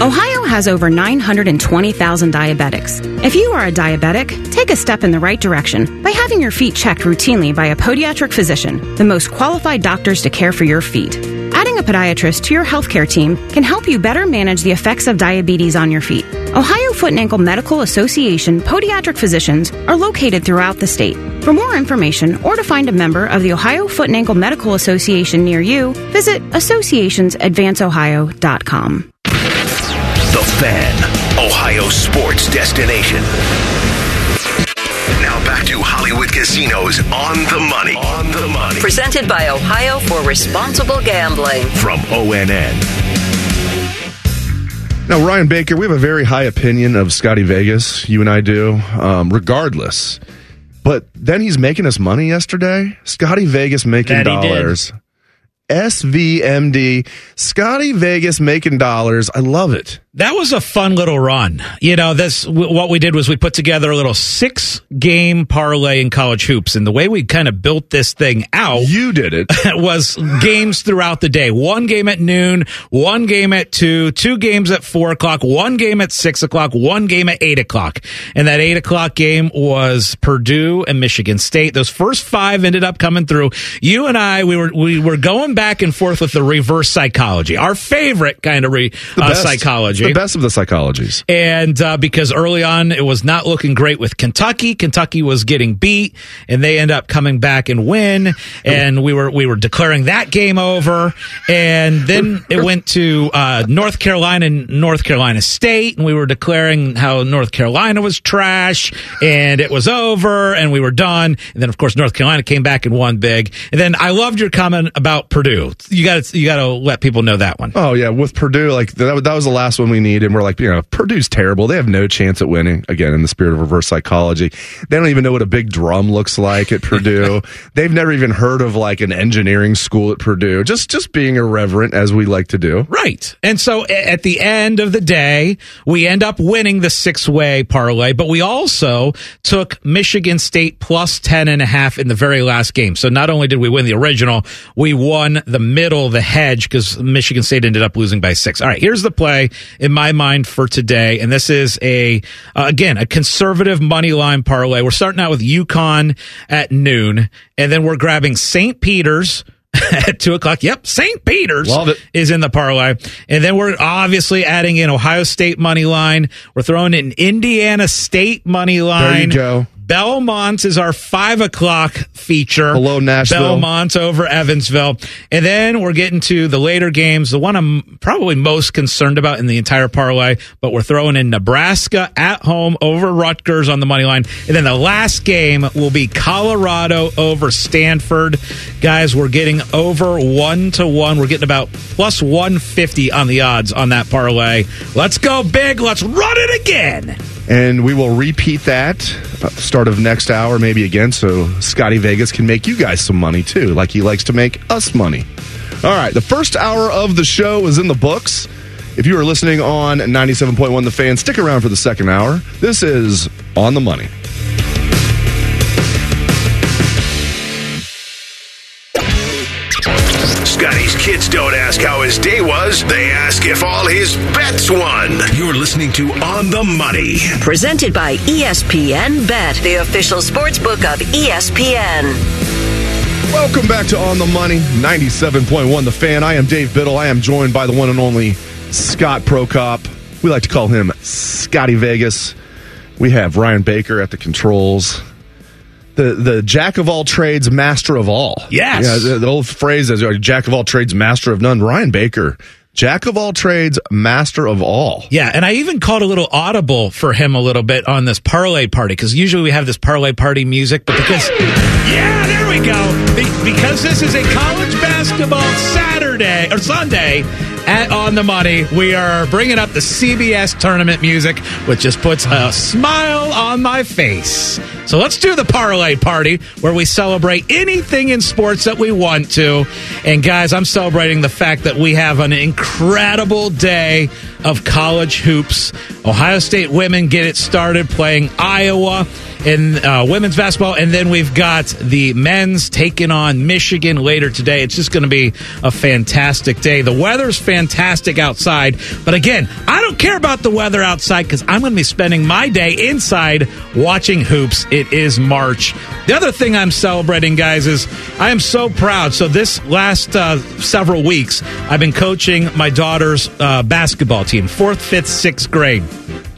Ohio has over 920,000 diabetics. If you are a diabetic, take a step in the right direction by having your feet checked routinely by a podiatric physician, the most qualified doctors to care for your feet. Adding a podiatrist to your healthcare team can help you better manage the effects of diabetes on your feet. Ohio Foot and Ankle Medical Association podiatric physicians are located throughout the state. For more information or to find a member of the Ohio Foot and Ankle Medical Association near you, visit associationsadvanceohio.com. The Fan, Ohio sports destination. Now back to Hollywood Casinos on the money. On the money. Presented by Ohio for Responsible Gambling. From ONN. Now, Ryan Baker, we have a very high opinion of Scotty Vegas. You and I do, um, regardless. But then he's making us money yesterday. Scotty Vegas making That he did. dollars. SVMD. Scotty Vegas making dollars. I love it. That was a fun little run. You know, this what we did was we put together a little six game parlay in college hoops, and the way we kind of built this thing out, you did it, (laughs) was games throughout the day. One game at noon, one game at two, two games at four o'clock, one game at six o'clock, one game at eight o'clock, and that eight o'clock game was Purdue and Michigan State. Those first five ended up coming through. You and I, we were we were going back back and forth with the reverse psychology, our favorite kind of re, uh, psychology. It's the best of the psychologies. And uh, because early on it was not looking great with Kentucky, Kentucky was getting beat, and they end up coming back and win. And we were we were declaring that game over. And then it (laughs) went to uh, North Carolina and North Carolina State, and we were declaring how North Carolina was trash, and it was over, and we were done. And then of course North Carolina came back and won big. And then I loved your comment about Purdue. You got you got to let people know that one. Oh yeah, with Purdue, like that, that was the last one we need, and we're like, you know, Purdue's terrible. They have no chance at winning. Again, in the spirit of reverse psychology, they don't even know what a big drum looks like at Purdue. (laughs) They've never even heard of like an engineering school at Purdue. Just just being irreverent as we like to do. Right. And so at the end of the day, we end up winning the six way parlay, but we also took Michigan State plus 10 and a half in the very last game. So not only did we win the original, we won the middle, the hedge, because Michigan State ended up losing by six. All right. Here's the play in my mind for today. And this is a, uh, again, a conservative money line parlay. We're starting out with UConn at noon, and then we're grabbing St. Peter's (laughs) at two o'clock. Yep, St. Peter's is in the parlay, and then we're obviously adding in Ohio State money line. We're throwing in Indiana State money line. There you go. Belmont is our five o'clock feature. Hello, Nashville. Belmont over Evansville. And then we're getting to the later games, the one I'm probably most concerned about in the entire parlay, but we're throwing in Nebraska at home over Rutgers on the money line. And then the last game will be Colorado over Stanford. Guys, we're getting over one to one. We're getting about plus 150 on the odds on that parlay. Let's go big. Let's run it again. And we will repeat that at the start of next hour, maybe again, so Scotty Vegas can make you guys some money too, like he likes to make us money. All right, the first hour of the show is in the books. If you are listening on 97.1 The Fan, stick around for the second hour. This is On the Money. Scotty's kids don't ask how his day was, they ask if all his bets won. You're listening to On the Money. Presented by ESPN Bet, the official sports book of ESPN. Welcome back to On the Money, 97.1 The Fan. I am Dave Biddle. I am joined by the one and only Scott Prokop. We like to call him Scotty Vegas. We have Ryan Baker at the controls. The the jack of all trades, master of all. Yes. Yeah, the, the old phrase is uh, jack of all trades, master of none. Ryan Baker, jack of all trades, master of all. Yeah, and I even called a little audible for him a little bit on this parlay party because usually we have this parlay party music, but because yeah, there we go. Be- because this is a college basketball Saturday or Sunday at On the Money, we are bringing up the CBS tournament music, which just puts a smile on my face. So let's do the parlay party where we celebrate anything in sports that we want to. And guys, I'm celebrating the fact that we have an incredible day of college hoops. Ohio State women get it started playing Iowa in uh, women's basketball, and then we've got the men's taking on Michigan later today. It's just going to be a fantastic day. The weather's fantastic outside, but again, I don't care about the weather outside because I'm going to be spending my day inside watching hoops. It is March. The other thing I'm celebrating, guys, is I am so proud. So this last uh, several weeks, I've been coaching my daughter's uh, basketball team, fourth, fifth, sixth grade.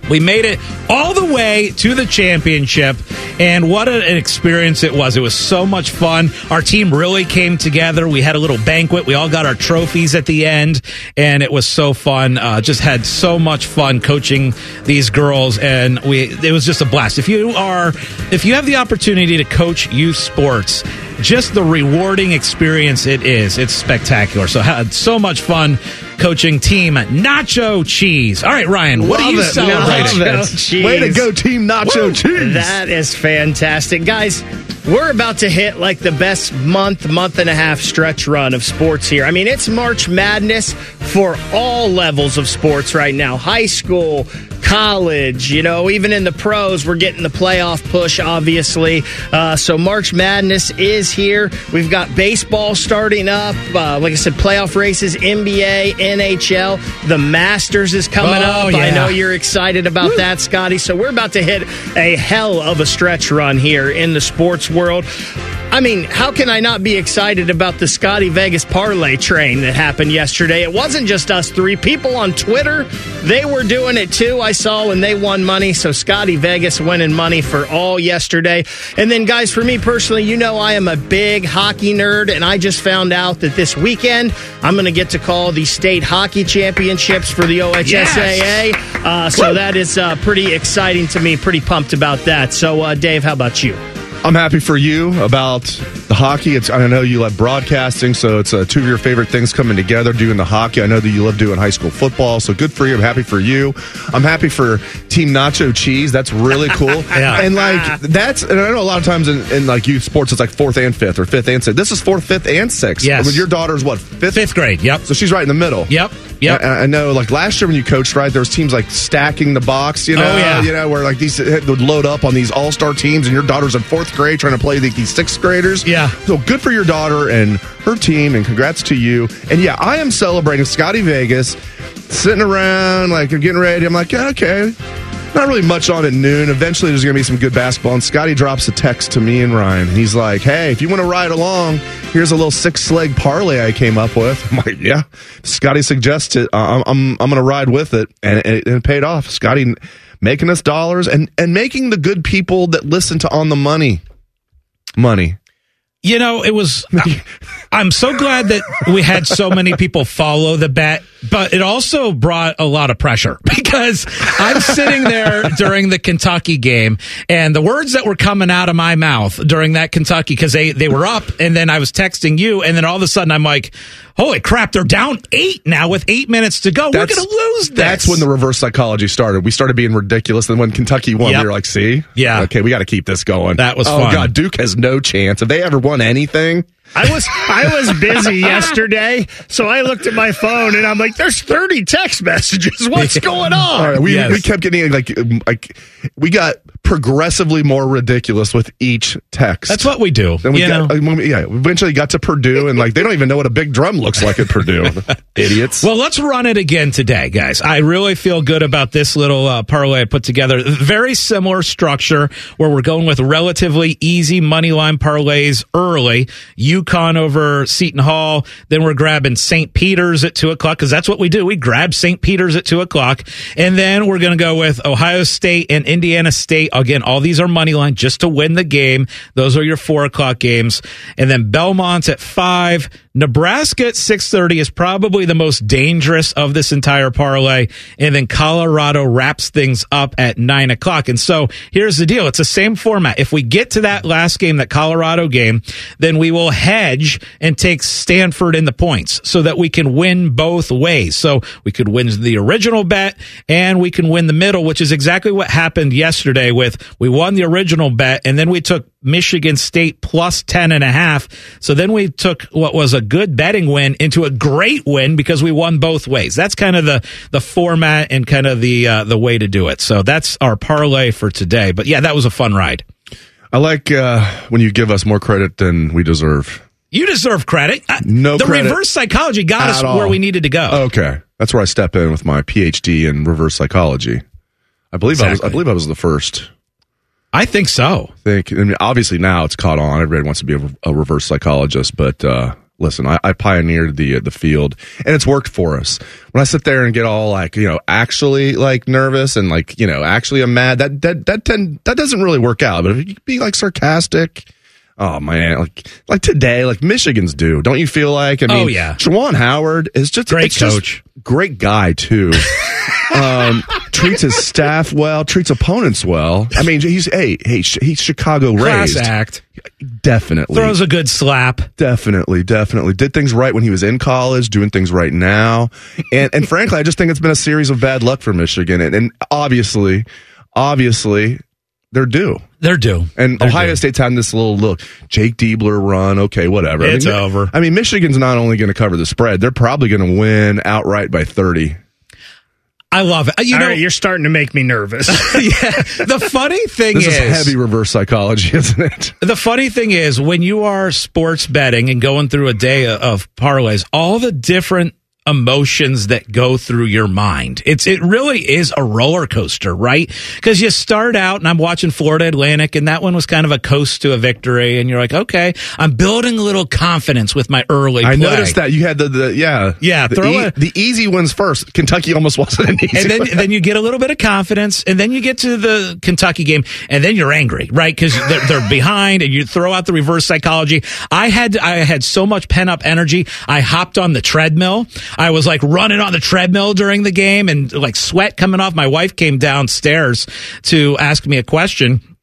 We made it all the way to the championship, and what an experience it was. It was so much fun. Our team really came together. We had a little banquet. We all got our trophies at the end, and it was so fun. Uh, just had so much fun coaching these girls, and we it was just a blast. If you are, if you have the opportunity to coach youth sports, just the rewarding experience it is. It's spectacular. So had so much fun coaching team Nacho Cheese. All right, Ryan, what are you it. celebrating? Nacho Way to go, Team Nacho Woo! Cheese. That is fantastic. Guys, we're about to hit like the best month, month and a half stretch run of sports here. I mean, it's March Madness for all levels of sports right now high school, college, you know, even in the pros, we're getting the playoff push, obviously. Uh, so March Madness is here. We've got baseball starting up. Uh, like I said, playoff races, NBA, NHL. The Masters is coming Oh, up. I know you're excited about that, Scotty. So we're about to hit a hell of a stretch run here in the sports world. I mean, how can I not be excited about the Scotty Vegas parlay train that happened yesterday? It wasn't just us three. People on Twitter, they were doing it too. I saw when they won money. So Scotty Vegas winning money for all yesterday. And then, guys, for me personally, you know I am a big hockey nerd, and I just found out that this weekend I'm going to get to call the state hockey championships for the OHSAA. Uh, so that is uh, pretty exciting to me. Pretty pumped about that. So, uh, Dave, how about you? I'm happy for you about the hockey. It's I know you love broadcasting, so it's uh, two of your favorite things coming together. Doing the hockey, I know that you love doing high school football, so good for you. I'm happy for you. I'm happy for Team Nacho Cheese. That's really cool. (laughs) Yeah. and like that's and I know a lot of times in, in like youth sports, it's like fourth and fifth or fifth and sixth. This is fourth, fifth, and sixth. Yes. With your daughter's what fifth? Fifth grade. Yep. So she's right in the middle. Yep. Yep. I, I know. Like last year when you coached, right, there was teams like stacking the box. You know, Oh, yeah. you know, where like these would load up on these all star teams, and your daughter's in fourth grade trying to play the, these sixth graders. Yeah. So good for your daughter and her team, and congrats to you. And yeah, I am celebrating Scotty Vegas, sitting around like I'm getting ready. I'm like, yeah, okay. Not really much on at noon. Eventually, there's going to be some good basketball. And Scotty drops a text to me and Ryan. And he's like, hey, if you want to ride along, here's a little six leg parlay I came up with. I'm like, yeah. Scotty suggested uh, I'm, I'm, I'm going to ride with it. And it, it paid off. Scotty making us dollars and, and making the good people that listen to On the Money money. You know, it was. (laughs) I'm so glad that we had so many people follow the bet, but it also brought a lot of pressure (laughs) because I'm sitting there during the Kentucky game, and the words that were coming out of my mouth during that Kentucky because they they were up, and then I was texting you, and then all of a sudden I'm like, "Holy crap! They're down eight now with eight minutes to go. we're going to lose this." That's when the reverse psychology started. We started being ridiculous. And when Kentucky won, Yep. we were like, see? Yeah. Okay, we got to keep this going. That was oh, fun. God, Duke has no chance. Have they ever won anything? I was I was busy (laughs) yesterday, so I looked at my phone and I'm like, "There's 30 text messages. (laughs) What's going on?" All right, we, Yes. we kept getting like um, like we got progressively more ridiculous with each text. That's what we do. Then we you got, know? uh, yeah, we eventually got to Purdue, and like they don't even know what a big drum looks like at Purdue. (laughs) Idiots. Well, let's run it again today, guys. I really feel good about this little uh, parlay I put together. Very similar structure where we're going with relatively easy money line parlays early. UConn over Seton Hall. Then we're grabbing St. Peter's at two o'clock because that's what we do. We grab St. Peter's at two o'clock. And then we're going to go with Ohio State and Indiana State. Again, all these are money line just to win the game. Those are your four o'clock games. And then Belmont's at five. Nebraska at 6:30 is probably the most dangerous of this entire parlay, and then Colorado wraps things up at nine o'clock. And so here's the deal: it's the same format. If we get to that last game, that Colorado game, then we will hedge and take Stanford in the points so that we can win both ways. So we could win the original bet and we can win the middle, which is exactly what happened yesterday. With we won the original bet and then we took Michigan State plus 10 and a half. So then we took what was a good betting win into a great win because we won both ways. That's kind of the, the format and kind of the, uh, the way to do it. So that's our parlay for today. But yeah, that was a fun ride. I like uh, when you give us more credit than we deserve. You deserve credit. No the credit reverse psychology got us all. where we needed to go. Okay, that's where I step in with my PhD in reverse psychology. I believe I was. I believe I was the first. I think so. I think. I mean, obviously now it's caught on. Everybody wants to be a, a reverse psychologist, but uh, listen, I, I pioneered the uh, the field, and it's worked for us. When I sit there and get all like you know actually like nervous and like you know actually I'm mad, that that that tend, that doesn't really work out. But if you be like sarcastic. Oh man, like like today, like Michigan's do. Don't you feel like? I mean, Oh, yeah. Juwan Howard is just Great it's just coach. great guy too. (laughs) um, treats his staff well, treats opponents well. I mean, he's hey hey he's Chicago Class raised. act. Definitely, Throws a good slap. definitely, definitely did things right when he was in college, doing things right now, and and frankly, I just think it's been a series of bad luck for Michigan, and, and obviously, obviously, they're due. They're due. And They're Ohio due. State's having this little look. Jake Diebler run. Okay, whatever. It's I mean, over. I mean, Michigan's not only going to cover the spread; they're probably going to win outright by thirty. I love it. Uh, You All know, right, you're starting to make me nervous. (laughs) yeah. The funny thing This is, is heavy reverse psychology, (laughs) isn't it? The funny thing is, when you are sports betting and going through a day of parlays, all the different emotions that go through your mind. It's it really is a roller coaster, right? Because you start out and I'm watching Florida Atlantic and that one was kind of a coast to a victory and you're like, okay, I'm building a little confidence with my early I play. noticed that you had the, the yeah Yeah, the, throw e- a- the easy ones first. Kentucky almost (laughs) wasn't an easy. and then then you get a little bit of confidence, and then you get to the Kentucky game, and then you're angry, right? Because they're, they're behind, and you throw out the reverse psychology. I had I had so much pent up energy. I hopped on the treadmill. I was like running on the treadmill during the game, and like sweat coming off. My wife came downstairs to ask me a question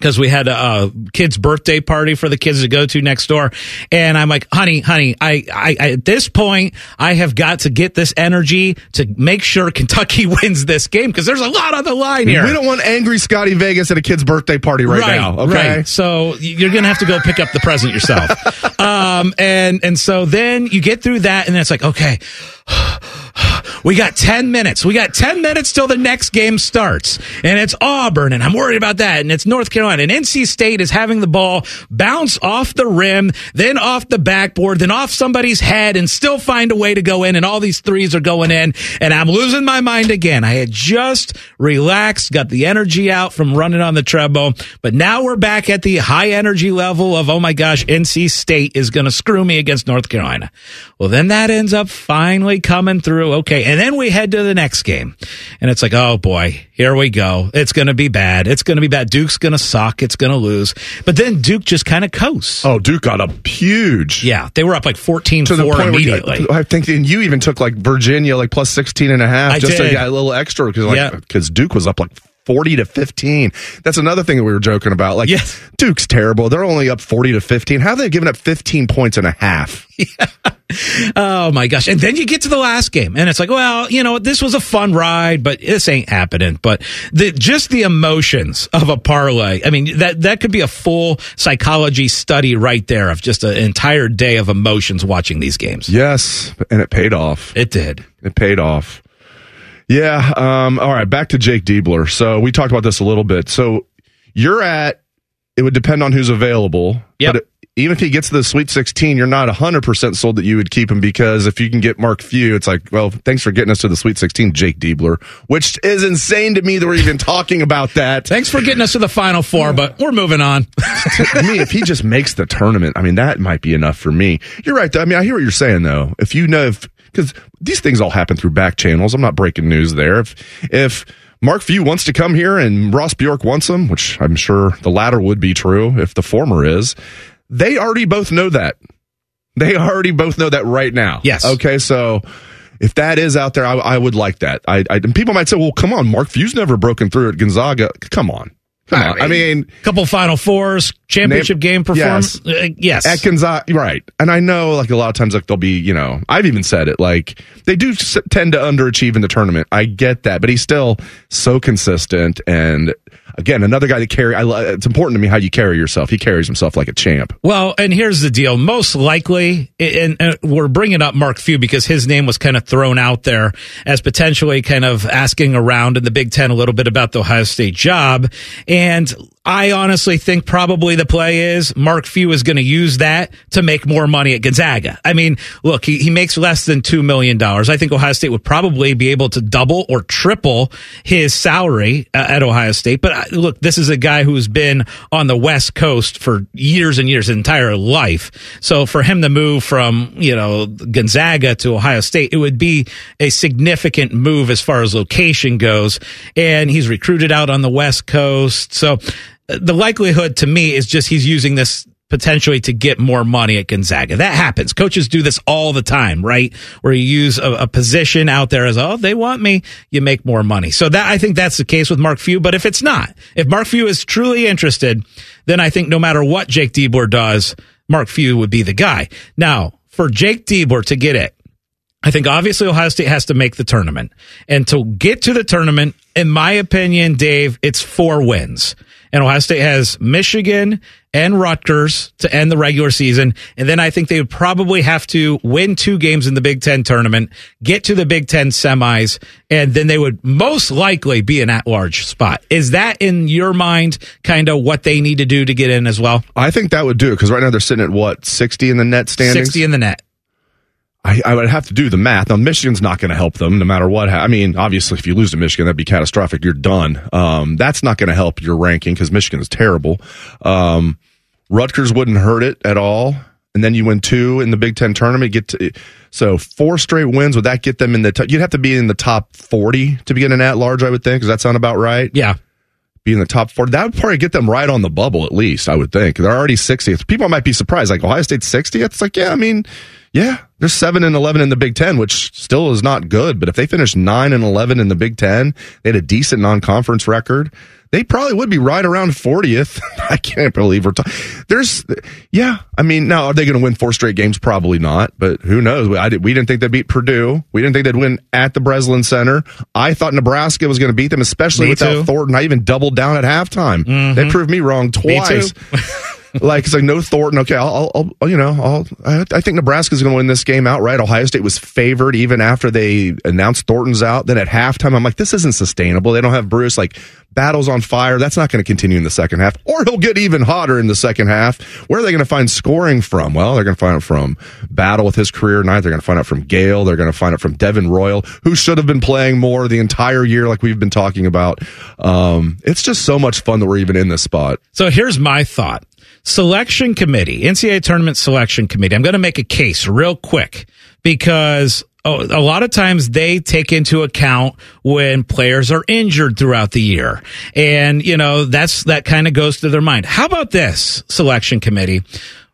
because we had a, a kid's birthday party for the kids to go to next door. And I'm like, honey, honey, I, I, I, at this point, I have got to get this energy to make sure Kentucky (laughs) wins this game because there's a lot on the line here. We don't want angry Scotty Vegas at a kid's birthday party right, now. Okay. Right. So you're going to have to go pick up the present yourself. (laughs) um, and, and so then you get through that and then it's like, okay, (sighs) we got 10 minutes. We got 10 minutes till the next game starts. And it's Auburn, and I'm worried about that. And it's North Carolina. And NC State is having the ball bounce off the rim, then off the backboard, then off somebody's head, and still find a way to go in. And all these threes are going in. And I'm losing my mind again. I had just relaxed, got the energy out from running on the treadmill. But now we're back at the high energy level of, oh my gosh, NC State is going to screw me against North Carolina. Well, then that ends up finally coming through. Okay. And then we head to the next game. And it's like, oh boy, here we go. It's going to be bad. It's going to be bad. Duke's going to suck. It's going to lose. But then Duke just kind of coasts. Oh, Duke got up huge. Yeah. They were up like 14 to the 4 point immediately. you, I think and you even took like Virginia like plus 16 and a half I just to did. get a little extra because like, Yeah. 'cause Duke was up like 40 to 15. That's another thing that we were joking about. Like yes. Duke's terrible. They're only up 40 to 15. How have they given up 15 points and a half? (laughs) Oh my gosh. And then you get to the last game and it's like, well, you know, this was a fun ride, but this ain't happening. But the, just the emotions of a parlay. I mean, that, that could be a full psychology study right there of just an entire day of emotions watching these games. Yes, and it paid off. It did. It paid off. Yeah. Um, all right. Back to Jake Diebler. So we talked about this a little bit. So you're at. It would depend on who's available. Yep. But even if he gets to the Sweet 16, you're not 100% sold that you would keep him because if you can get Mark Few, it's like, well, thanks for getting us to the Sweet 16, Jake Diebler, which is insane to me that we're even talking about that. Thanks for getting us to the final four, but we're moving on. (laughs) to me, if he just makes the tournament, I mean, that might be enough for me. You're right. Though. I mean, I hear what you're saying, though. If you know, if because these things all happen through back channels, I'm not breaking news there. If if Mark Few wants to come here and Ross Bjork wants him, which I'm sure the latter would be true if the former is, they already both know that. They already both know that right now. Yes. Okay. So. If that is out there, I, I would like that. I, I and people might say, "Well, come on, Mark Few's never broken through at Gonzaga. Come on, come on." I mean, a couple final fours, championship game performance. Yes. Uh, yes. At Gonzaga, right. And I know, like, a lot of times, like, they'll be, you know, I've even said it, like, they do s- tend to underachieve in the tournament. I get that, but he's still so consistent. And again, another guy that carry, I, lo- it's important to me how you carry yourself. He carries himself like a champ. Well, and here's the deal. Most likely, and, and we're bringing up Mark Few because his name was kind of thrown out there as potentially kind of asking around in the Big Ten a little bit about the Ohio State job. And and I honestly think probably the play is Mark Few is going to use that to make more money at Gonzaga. I mean, look, he, he makes less than $2 million. I think Ohio State would probably be able to double or triple his salary uh, at Ohio State. But uh, look, this is a guy who's been on the West Coast for years and years, his entire life. So for him to move from, you know, Gonzaga to Ohio State, it would be a significant move as far as location goes. And he's recruited out on the West Coast. So the likelihood to me is just he's using this potentially to get more money at Gonzaga. That happens. Coaches do this all the time, right? Where you use a, a position out there as, oh, they want me, you make more money. So that, I think that's the case with Mark Few. But if it's not, if Mark Few is truly interested, then I think no matter what Jake Diebler does, Mark Few would be the guy. Now, for Jake Diebler to get it, I think obviously Ohio State has to make the tournament. And to get to the tournament, in my opinion, Dave, it's four wins. And Ohio State has Michigan and Rutgers to end the regular season. And then I think they would probably have to win two games in the Big Ten tournament, get to the Big Ten semis, and then they would most likely be an at large spot. Is that in your mind kind of what they need to do to get in as well? I think that would do it because right now they're sitting at what, 60 in the net standings? 60 in the net. I, I would have to do the math. Now, Michigan's not going to help them no matter what. ha- I mean, obviously, if you lose to Michigan, that'd be catastrophic. You're done. Um, that's not going to help your ranking because Michigan is terrible. Um, Rutgers wouldn't hurt it at all. And then you win two in the Big Ten tournament. Get to, so four straight wins. Would that get them in the? T- you'd have to be in the top forty to be in an at large. I would think. Does that sound about right? Yeah. Be in the top four. That would probably get them right on the bubble at least. I would think they're already sixtieth. People might be surprised. Like Ohio State's sixtieth. It's like yeah. I mean, yeah. They're seven and eleven in the Big Ten, which still is not good. But if they finish nine and eleven in the Big Ten, they had a decent non-conference record. They probably would be right around 40th. (laughs) I can't believe we're talking. There's, yeah. I mean, now are they going to win four straight games? Probably not, but who knows? We, I did, we didn't think they'd beat Purdue. We didn't think they'd win at the Breslin Center. I thought Nebraska was going to beat them, especially Me without too. Thornton. I even doubled down at halftime. Mhm. They proved me wrong Me twice. too. (laughs) like it's like no Thornton. Okay, I'll, I'll, I'll you know, I'll, I, I think Nebraska's going to win this game outright. Ohio State was favored even after they announced Thornton's out. Then at halftime, I'm like, this isn't sustainable. They don't have Bruce. Like Battle's on fire. That's not going to continue in the second half, or he'll get even hotter in the second half. Where are they going to find scoring from? Well, they're going to find it from Battle with his career night. They're going to find it from Gayle. They're going to find it from Devin Royal, who should have been playing more the entire year, like we've been talking about. Um, it's just so much fun that we're even in this spot. So here's my thought. Selection committee, NCAA tournament selection committee. I'm going to make a case real quick because oh, a lot of times they take into account when players are injured throughout the year. And, you know, that's, that kind of goes to their mind. How about this selection committee?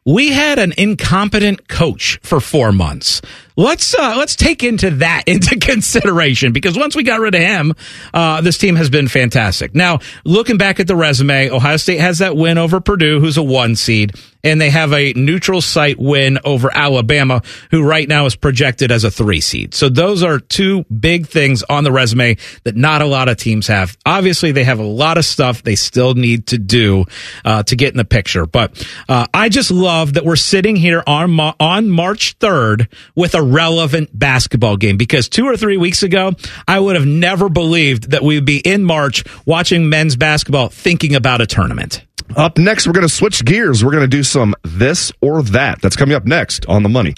We had an incompetent coach for four months. Let's uh, let's take into that (laughs) into consideration because once we got rid of him, uh, this team has been fantastic. Now, looking back at the resume, Ohio State has that win over Purdue, who's a one seed, and they have a neutral site win over Alabama, who right now is projected as a three seed. So those are two big things on the resume that not a lot of teams have. Obviously, they have a lot of stuff they still need to do uh, to get in the picture. But uh, I just love that we're sitting here on on March third with a relevant basketball game because two or three weeks ago, I would have never believed that we would be in March watching men's basketball, thinking about a tournament. Up next, we're going to switch gears. We're going to do some this or that. That's coming up next on the money.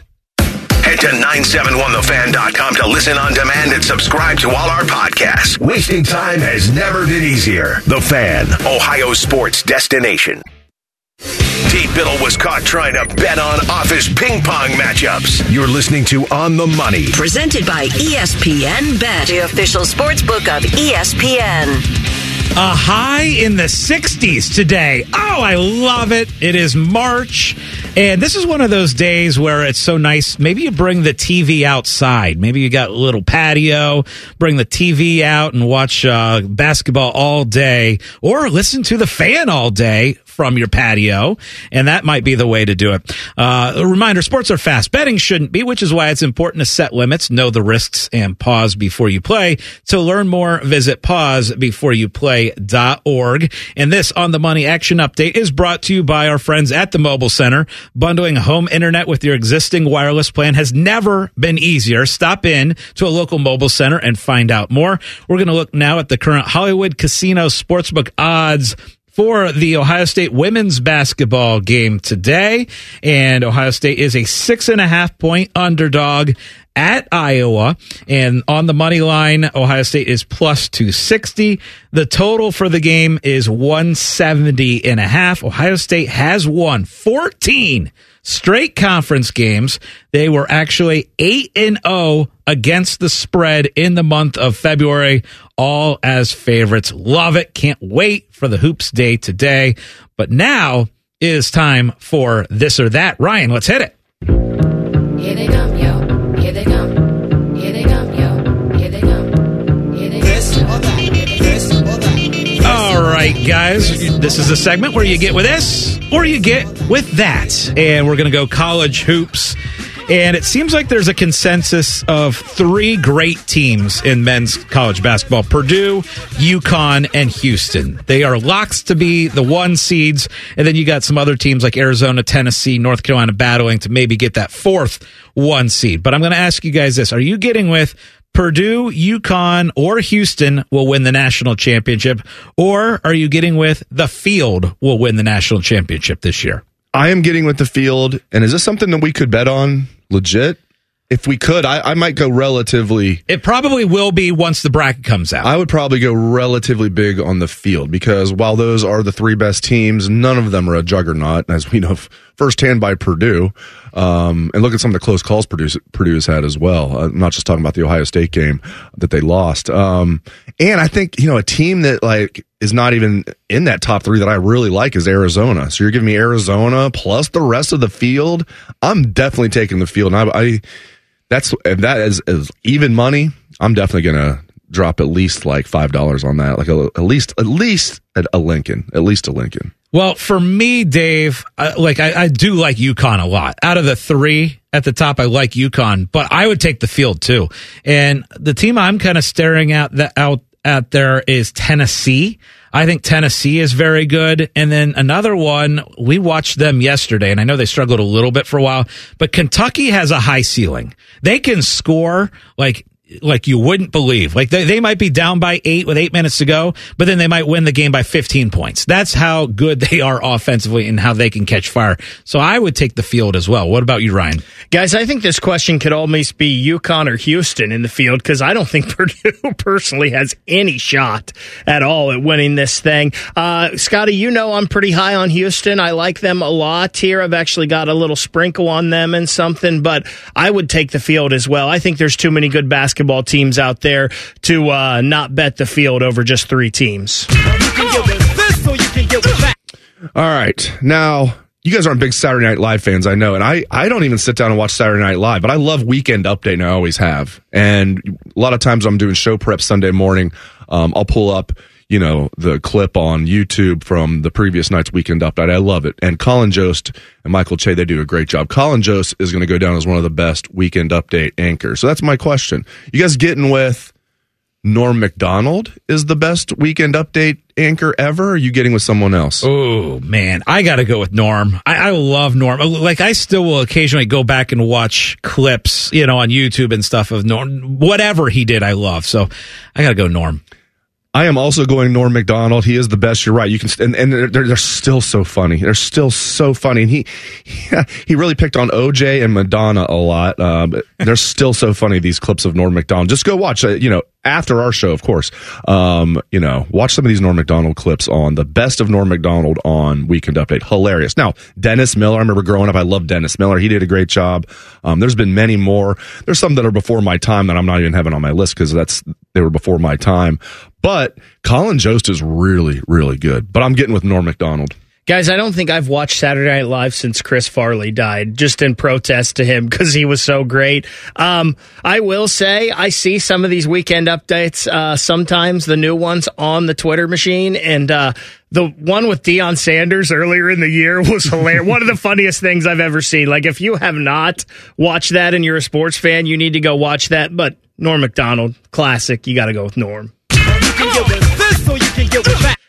Head to 971thefan.com to listen on demand and subscribe to all our podcasts. Wasting time has never been easier. The Fan, Ohio sports destination. Dave Biddle was caught trying to bet on office ping pong matchups. You're listening to On the Money. Presented by ESPN Bet, the official sports book of ESPN. A high in the 60s today. Oh, I love it. It is March. And this is one of those days where it's so nice. Maybe you bring the TV outside. Maybe you got a little patio, bring the TV out and watch uh, basketball all day or listen to the fan all day from your patio. And that might be the way to do it. Uh, a reminder sports are fast. Betting shouldn't be, which is why it's important to set limits, know the risks, and pause before you play. To learn more, visit pausebeforeyouplay.org. And this on the money action update is brought to you by our friends at the Mobile Center. Bundling home internet with your existing wireless plan has never been easier. Stop in to a local mobile center and find out more. We're going to look now at the current Hollywood Casino Sportsbook odds for the Ohio State women's basketball game today. And Ohio State is a six and a half point underdog at Iowa. And on the money line, Ohio State is plus 260. The total for the game is 170 and a half. Ohio State has won 14 straight conference games. They were actually 8 and 0 against the spread in the month of February, all as favorites. Love it. Can't wait for the hoops day today. But now is time for this or that. Ryan, let's hit it. Here they come. Here they come. Here they come, yo. Here they come. Here they this or that. This or that. All right, guys. This is a segment where you get with this or you get with that. And we're going to go college hoops. And it seems like there's a consensus of three great teams in men's college basketball Purdue, UConn, and Houston. They are locks to be the one seeds. And then you got some other teams like Arizona, Tennessee, North Carolina battling to maybe get that fourth one seed. But I'm going to ask you guys this Are you getting with Purdue, UConn, or Houston will win the national championship? Or are you getting with the field will win the national championship this year? I am getting with the field. And is this something that we could bet on legit? if we could, I, I might go relatively. It probably will be once the bracket comes out. I would probably go relatively big on the field because while those are the three best teams, none of them are a juggernaut, as we know f- firsthand by Purdue. Um, and look at some of the close calls Purdue, Purdue's had as well. Uh, I'm not just talking about the Ohio State game that they lost. Um, and I think, you know, a team that like is not even in that top three that I really like is Arizona. So you're giving me Arizona plus the rest of the field. I'm definitely taking the field. And I, I that's if that is, is even money. I'm definitely gonna drop at least like five dollars on that. Like a, at least at least a, Lincoln, at least a Lincoln. Well, for me, Dave, uh, like I, I do like UConn a lot. Out of the three at the top, I like UConn, but I would take the field too. And the team I'm kind of staring at that out at there is Tennessee. I think Tennessee is very good. And then another one, we watched them yesterday, and I know they struggled a little bit for a while, but Kentucky has a high ceiling. They can score like like you wouldn't believe. Like they, they might be down by eight with eight minutes to go, but then they might win the game by 15 points. That's how good (laughs) they are offensively and how they can catch fire. So I would take the field as well. What about you, Ryan? Guys, I think this question could almost be UConn or Houston in the field because I don't think (laughs) Purdue personally has any shot at all at winning this thing. Uh, Scotty, you know I'm pretty high on Houston. I like them a lot here. I've actually got a little sprinkle on them and something, but I would take the field as well. I think there's too many good basketball teams out there to uh, not bet the field over just three teams. All right, now you guys aren't big Saturday Night Live fans, I know, and I I don't even sit down and watch Saturday Night Live, but I love Weekend Update, and I always have. And a lot of times I'm doing show prep Sunday morning. Um, I'll pull up you know, the clip on YouTube from the previous night's weekend update. I love it. And Colin Jost and Michael Che, they do a great job. Colin Jost is going to go down as one of the best weekend update anchors. So that's my question. You guys getting with Norm Macdonald is the best weekend update anchor ever? Are you getting with someone else? Oh man, I got to go with Norm. I, I love Norm. Like I still will occasionally go back and watch clips, you know, on YouTube and stuff of Norm. Whatever he did, I love. So I got to go Norm. I am also going Norm Macdonald. He is the best. You're right. You can, and, and they're, they're still so funny. They're still so funny. And he, he, (laughs) he really picked on OJ and Madonna a lot. Uh, but they're still so funny. These clips of Norm Macdonald. Just go watch. Uh, you know, after our show, of course. Um, you know, watch some of these Norm Macdonald clips on the best of Norm Macdonald on Weekend Update. Hilarious. Now, Dennis Miller. I remember growing up. I loved Dennis Miller. He did a great job. Um, there's been many more. There's some that are before my time that I'm not even having on my list because that's they were before my time. But Colin Jost is really, really good. But I'm getting with Norm McDonald. Guys, I don't think I've watched Saturday Night Live since Chris Farley died, just in protest to him because he was so great. Um, I will say, I see some of these weekend updates, uh, sometimes the new ones on the Twitter machine, and uh, the one with Deion Sanders earlier in the year (laughs) was hilarious. one of the funniest things I've ever seen. Like, if you have not watched that and you're a sports fan, you need to go watch that. But Norm Macdonald, classic. You got to go with Norm.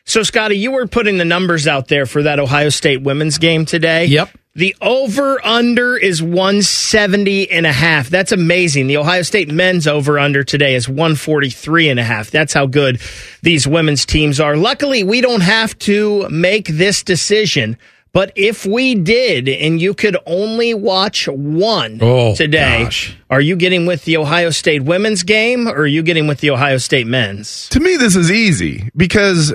So, Scotty, you were putting the numbers out there for that Ohio State women's game today. Yep. The over under is 170 and a half. That's amazing. The Ohio State men's over under today is 143 and a half. That's how good these women's teams are. Luckily, we don't have to make this decision. But if we did, and you could only watch one Oh, today, gosh. are you getting with the Ohio State women's game or are you getting with the Ohio State men's? To me, this is easy because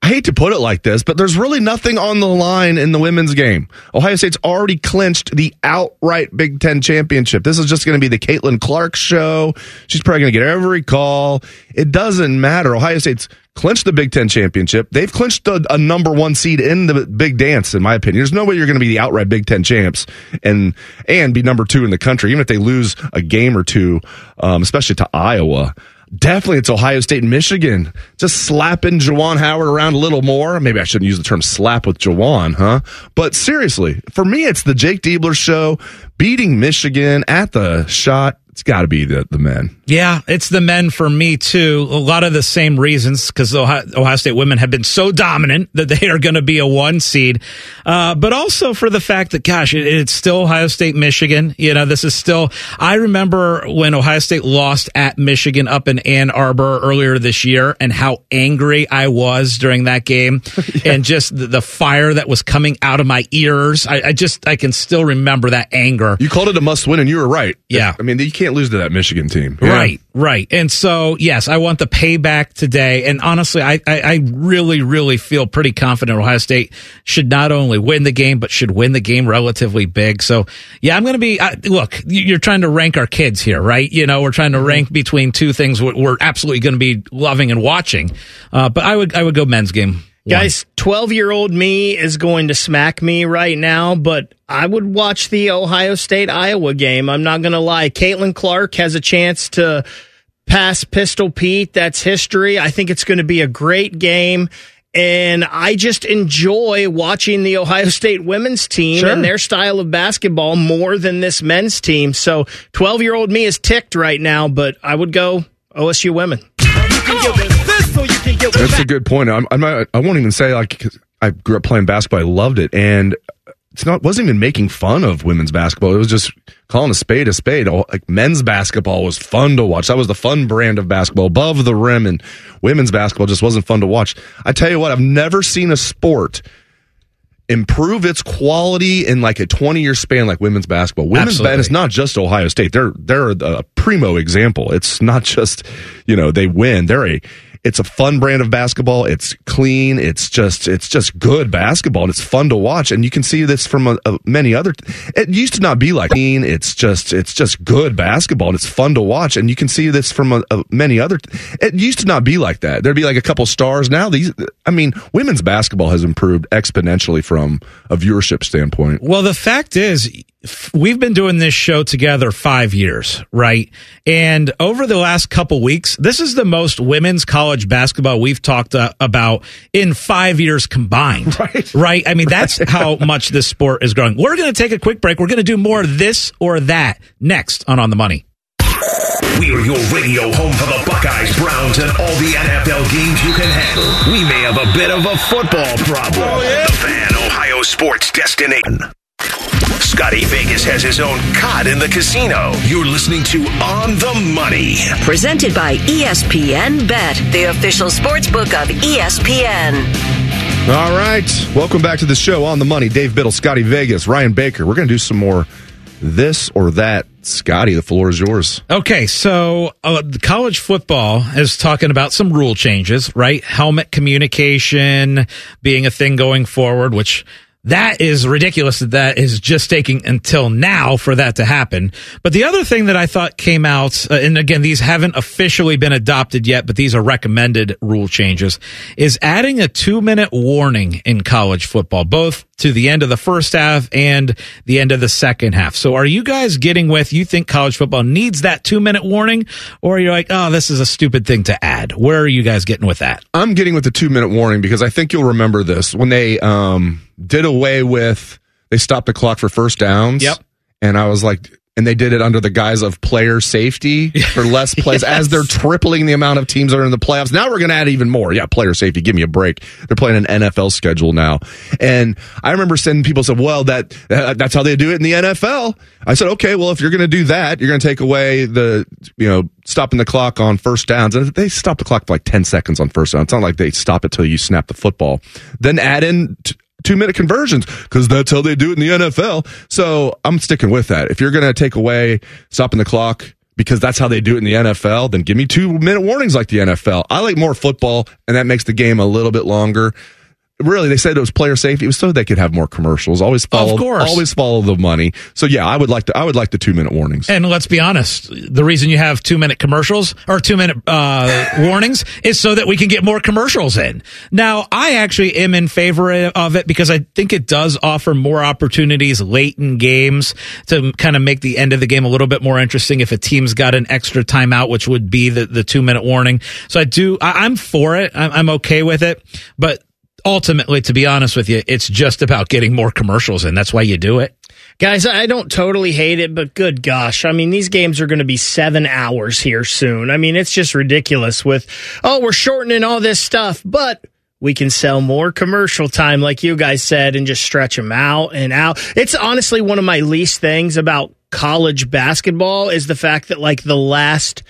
I hate to put it like this, but there's really nothing on the line in the women's game. Ohio State's already clinched the outright Big Ten championship. This is just going to be the Caitlin Clark show. She's probably going to get every call. It doesn't matter. Ohio State's clinched the Big Ten championship. They've clinched a, a number one seed in the big dance, in my opinion. There's no way you're going to be the outright Big Ten champs and and be number two in the country, even if they lose a game or two, um, especially to Iowa. Definitely, it's Ohio State and Michigan. Just slapping Juwan Howard around a little more. Maybe I shouldn't use the term slap with Juwan, huh? But seriously, for me, it's the Jake Diebler show beating Michigan at the shot. It's got to be the the men. Yeah, it's the men for me too. A lot of the same reasons because Ohio, Ohio State women have been so dominant that they are going to be a one seed, uh, but also for the fact that gosh, it, it's still Ohio State, Michigan. You know, this is still. I remember when Ohio State lost at Michigan up in Ann Arbor earlier this year, and how angry I was during that game, (laughs) and just the, the fire that was coming out of my ears. I, I just I can still remember that anger. You called it a must win, and you were right. Yeah. I mean, you can't lose to that Michigan team. Right, right. And so, yes, I want the payback today. And honestly, I, I, I really, really feel pretty confident Ohio State should not only win the game, but should win the game relatively big. So, yeah, I'm going to be, I, look, you're trying to rank our kids here, right? You know, we're trying to rank between two things we're absolutely going to be loving and watching. Uh, but I would, I would go men's game. Guys, 12 year old me is going to smack me right now, but I would watch the Ohio State Iowa game. I'm not going to lie. Caitlin Clark has a chance to pass Pistol Pete. That's history. I think it's going to be a great game. And I just enjoy watching the Ohio State women's team Sure. and their style of basketball more than this men's team. So 12 year old me is ticked right now, but I would go OSU women. That's a good point. I'm, I'm not, I won't even say like 'cause I grew up playing basketball. I loved it, and it's not wasn't even making fun of women's basketball. It was just calling a spade a spade. Like men's basketball was fun to watch. That was the fun brand of basketball, above the rim, and women's basketball just wasn't fun to watch. I tell you what, I've never seen a sport improve its quality in like a 20 year span like women's basketball. Women's and it's not just Ohio State. They're they're a primo example. It's not just, you know, they win. They're a it's a fun brand of basketball. It's clean. It's just it's just good basketball. And it's fun to watch. And you can see this from a, a- many other. It used to not be like clean. It's just it's just good basketball. And it's fun to watch. And you can see this from a, a- many other. It used to not be like that. There'd be like a couple stars. Now these, I mean, women's basketball has improved exponentially from a viewership standpoint. Well, the fact is, we've been doing this show together five years, right? And over the last couple weeks, this is the most women's college basketball we've talked uh, about in five years combined. (laughs) Right. Right. I mean, that's how much this sport is growing. We're going to take a quick break. We're going to do more of this or that next on On the Money. We're your radio home for the Buckeyes, Browns, and all the NFL games you can handle. We may have a bit of a football problem. The Fan Ohio Sports Destination. Scotty Vegas has his own cot in the casino. You're listening to On the Money. Presented by ESPN Bet, the official sports book of ESPN. All right. Welcome back to the show on the money. Dave Biddle, Scotty Vegas, Ryan Baker. We're going to do some more this or that. Scotty, the floor is yours. Okay, so uh, college football is talking about some rule changes, right? Helmet communication being a thing going forward, which that is ridiculous that that is just taking until now for that to happen. But the other thing that I thought came out, uh, and again, these haven't officially been adopted yet, but these are recommended rule changes, is adding a two minute warning in college football, both to the end of the first half and the end of the second half. So are you guys getting with, you think college football needs that two minute warning, or you're like, oh, this is a stupid thing to add? Where are you guys getting with that? I'm getting with the two minute warning because I think you'll remember this when they um, did away with they stopped the clock for first downs. Yep. And I was like, and they did it under the guise of player safety (laughs) for less plays as they're tripling the amount of teams that are in the playoffs. Now we're going to add even more. Yeah, player safety. Give me a break. They're playing an NFL schedule now. And I remember sending people said, well, that, that that's how they do it in the NFL. I said, okay, well, if you're going to do that, you're going to take away the, you know, stopping the clock on first downs. And they stop the clock for like 10 seconds on first down. It's not like they stop it till you snap the football. Then add in t- two minute conversions because that's how they do it in the NFL. So I'm sticking with that. If you're going to take away stopping the clock because that's how they do it in the NFL, then give me two minute warnings like the NFL. I like more football and that makes the game a little bit longer. Really, they said it was player safety. It was so they could have more commercials. Always follow, Of course. always follow the money. So yeah, I would like to. I would like the two minute warnings. And let's be honest, the reason you have two minute commercials or two minute uh, (laughs) warnings is so that we can get more commercials in. Now, I actually am in favor of it because I think it does offer more opportunities late in games to kind of make the end of the game a little bit more interesting if a team's got an extra timeout, which would be the, the two minute warning. So I do, I, I'm for it. I'm, I'm okay with it. But ultimately, to be honest with you, it's just about getting more commercials in. That's why you do it. Guys, I don't totally hate it, but good gosh. I mean, these games are going to be seven hours here soon. I mean, it's just ridiculous with, oh, we're shortening all this stuff, but we can sell more commercial time, like you guys said, and just stretch them out and out. It's honestly one of my least things about college basketball is the fact that, like, the last